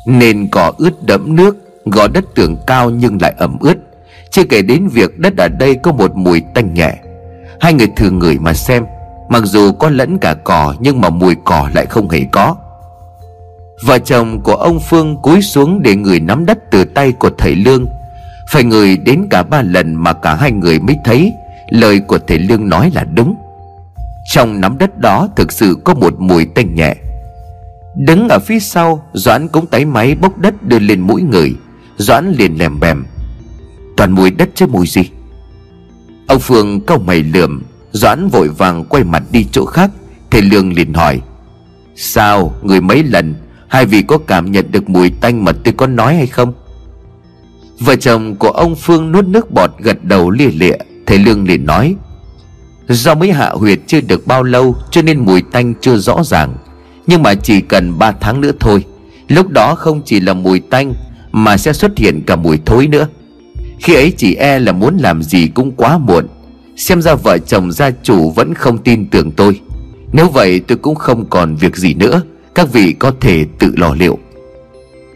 [SPEAKER 1] Nền cỏ ướt đẫm nước, Gò đất tưởng cao nhưng lại ẩm ướt. Chưa kể đến việc đất ở đây có một mùi tanh nhẹ. Hai người thử ngửi mà xem. Mặc dù có lẫn cả cỏ, Nhưng mà mùi cỏ lại không hề có. Vợ chồng của ông Phương cúi xuống để người nắm đất từ tay của thầy Lương. Phải người đến cả ba lần mà cả hai người mới thấy, Lời của thầy Lương nói là đúng. Trong nắm đất đó thực sự có một mùi tanh nhẹ. Đứng ở phía sau, Doãn cũng tái máy bốc đất đưa lên mũi người. Doãn liền lèm bèm. Toàn mùi đất chứ mùi gì? Ông Phương câu mày lườm. Doãn vội vàng quay mặt đi chỗ khác, Thầy Lương liền hỏi, Sao người mấy lần, Hai vị có cảm nhận được mùi tanh mà tôi có nói hay không? Vợ chồng của ông Phương nuốt nước bọt gật đầu lia lịa, Thầy Lương liền nói, Do mới hạ huyệt chưa được bao lâu Cho nên mùi tanh chưa rõ ràng, Nhưng mà chỉ cần 3 tháng nữa thôi, Lúc đó không chỉ là mùi tanh Mà sẽ xuất hiện cả mùi thối nữa. Khi ấy chỉ e là muốn làm gì cũng quá muộn Xem ra vợ chồng gia chủ vẫn không tin tưởng tôi. Nếu vậy tôi cũng không còn việc gì nữa. Các vị có thể tự lò liệu.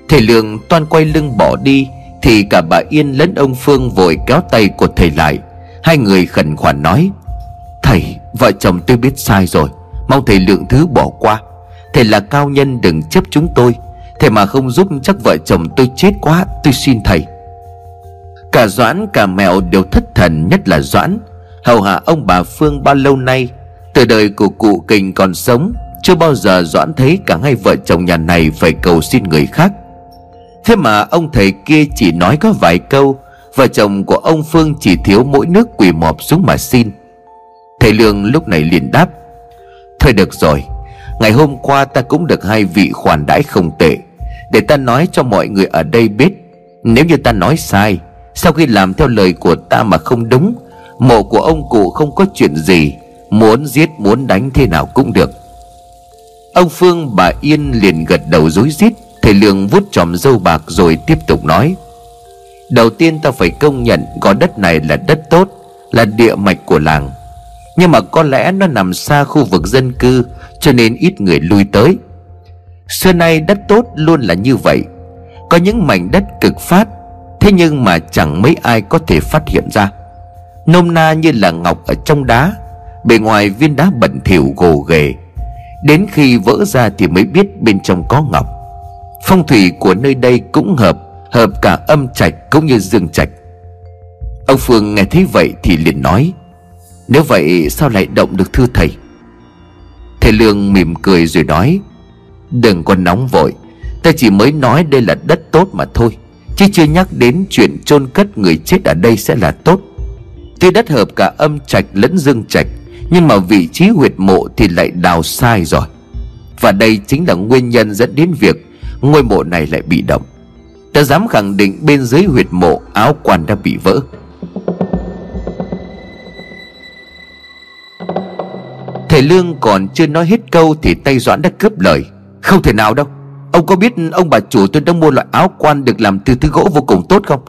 [SPEAKER 1] Thầy Lương toan quay lưng bỏ đi, Thì cả bà Yên lẫn ông Phương vội kéo tay của thầy lại. Hai người khẩn khoản nói, Thầy, vợ chồng tôi biết sai rồi. Mong thầy lượng thứ bỏ qua. Thầy là cao nhân đừng chấp chúng tôi. Thầy mà không giúp chắc vợ chồng tôi chết quá, Tôi xin thầy. Cả Doãn, cả mẹo đều thất thần, Nhất là Doãn. Hầu hạ ông bà Phương bao lâu nay? Từ đời của cụ kình còn sống, Chưa bao giờ Doãn thấy cả hai vợ chồng nhà này Phải cầu xin người khác. Thế mà ông thầy kia chỉ nói có vài câu, Vợ chồng của ông Phương chỉ thiếu mỗi nước quỳ mọp xuống mà xin. Thầy Lương lúc này liền đáp, Thôi được rồi, Ngày hôm qua ta cũng được hai vị khoản đãi không tệ. Để ta nói cho mọi người ở đây biết, Nếu như ta nói sai, Sau khi làm theo lời của ta mà không đúng Mộ của ông cụ không có chuyện gì, Muốn giết, muốn đánh thế nào cũng được. Ông Phương, bà Yên liền gật đầu dối rít, Thầy Lương vút tròm dâu bạc rồi tiếp tục nói. Đầu tiên ta phải công nhận Gò đất này là đất tốt, Là địa mạch của làng. Nhưng mà có lẽ nó nằm xa khu vực dân cư, Cho nên ít người lui tới. Xưa nay đất tốt luôn là như vậy. Có những mảnh đất cực phát, Thế nhưng mà chẳng mấy ai có thể phát hiện ra. Nôm na như là ngọc ở trong đá. Bề ngoài viên đá bẩn thỉu gồ ghề. Đến khi vỡ ra thì mới biết bên trong có ngọc. Phong thủy của nơi đây cũng hợp Hợp cả âm trạch cũng như dương trạch. Ông Phương nghe thấy vậy thì liền nói, Nếu vậy sao lại động được thưa thầy? Thầy Lương mỉm cười rồi nói, Đừng có nóng vội, Ta chỉ mới nói đây là đất tốt mà thôi, Chứ chưa nhắc đến chuyện chôn cất người chết ở đây sẽ là tốt. Tuy đất hợp cả âm trạch lẫn dương trạch, Nhưng mà vị trí huyệt mộ thì lại đào sai rồi. Và đây chính là nguyên nhân dẫn đến việc Ngôi mộ này lại bị động. Ta dám khẳng định bên dưới huyệt mộ, áo quan đã bị vỡ. Thầy Lương còn chưa nói hết câu Thì tay Doãn đã cướp lời. Không thể nào đâu. Ông có biết ông bà chủ tôi đã mua loại áo quan Được làm từ thứ gỗ vô cùng tốt không?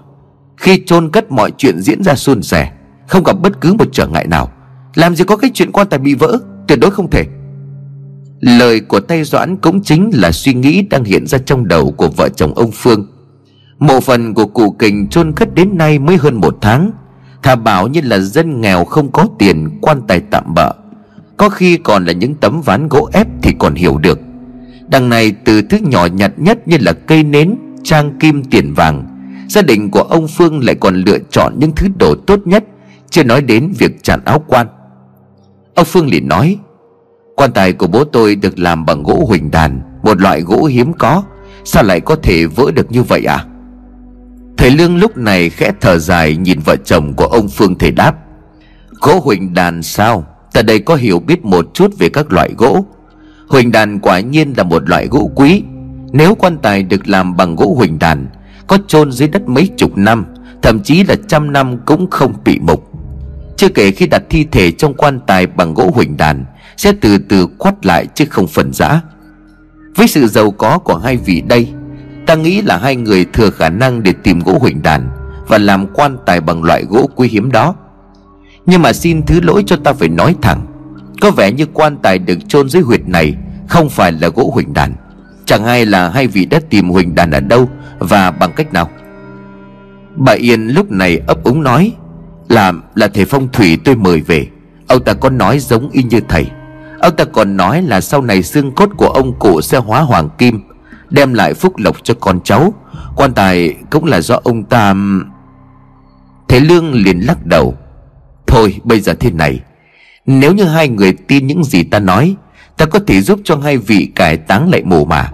[SPEAKER 1] Khi chôn cất mọi chuyện diễn ra suôn sẻ không gặp bất cứ một trở ngại nào. Làm gì có cái chuyện quan tài bị vỡ, Tuyệt đối không thể. Lời của tay Doãn cũng chính là suy nghĩ đang hiện ra trong đầu của vợ chồng ông Phương. Mộ phần của cụ kình chôn cất đến nay mới hơn một tháng. Thà bảo như là dân nghèo không có tiền quan tài tạm bỡ Có khi còn là những tấm ván gỗ ép thì còn hiểu được. Đằng này từ thứ nhỏ nhặt nhất như là cây nến, Trang kim tiền vàng, Gia đình của ông Phương lại còn lựa chọn những thứ đồ tốt nhất chưa nói đến việc chặn áo quan. Ông Phương liền nói, Quan tài của bố tôi được làm bằng gỗ huỳnh đàn, Một loại gỗ hiếm có, Sao lại có thể vỡ được như vậy à? Thầy Lương lúc này khẽ thở dài Nhìn vợ chồng của ông Phương thầy đáp, Gỗ huỳnh đàn sao? Ta đây có hiểu biết một chút về các loại gỗ. Huỳnh đàn quả nhiên là một loại gỗ quý. Nếu quan tài được làm bằng gỗ huỳnh đàn, Có chôn dưới đất mấy chục năm, Thậm chí là trăm năm cũng không bị mục. Chưa kể khi đặt thi thể trong quan tài bằng gỗ huỳnh đàn, Sẽ từ từ quắt lại chứ không phần giã. Với sự giàu có của hai vị đây, Ta nghĩ là hai người thừa khả năng để tìm gỗ huỳnh đàn Và làm quan tài bằng loại gỗ quý hiếm đó. Nhưng mà xin thứ lỗi cho ta phải nói thẳng, Có vẻ như quan tài được chôn dưới huyệt này Không phải là gỗ huỳnh đàn. Chẳng hay là hai vị đã tìm huỳnh đàn ở đâu Và bằng cách nào? Bà Yên lúc này ấp úng nói là là thầy phong thủy tôi mời về. Ông ta có nói giống y như thầy. Ông ta còn nói là sau này xương cốt của ông cụ sẽ hóa hoàng kim, Đem lại phúc lộc cho con cháu. Quan tài cũng là do ông ta thế Lương liền lắc đầu. Thôi, bây giờ thế này. Nếu như hai người tin những gì ta nói, Ta có thể giúp cho hai vị cải táng lại mồ mà.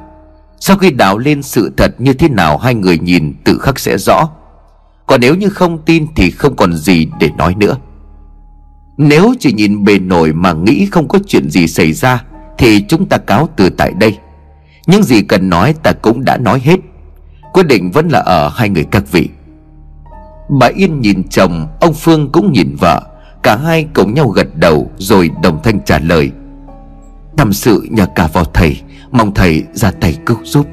[SPEAKER 1] Sau khi đào lên sự thật như thế nào Hai người nhìn tự khắc sẽ rõ. Còn nếu như không tin Thì không còn gì để nói nữa. Nếu chỉ nhìn bề nổi Mà nghĩ không có chuyện gì xảy ra, Thì chúng ta cáo từ tại đây. Những gì cần nói ta cũng đã nói hết. Quyết định vẫn là ở hai người các vị. Bà Yên nhìn chồng, Ông Phương cũng nhìn vợ. Cả hai cùng nhau gật đầu Rồi đồng thanh trả lời. Tâm sự nhờ cả vào thầy, Mong thầy ra tay cứu giúp.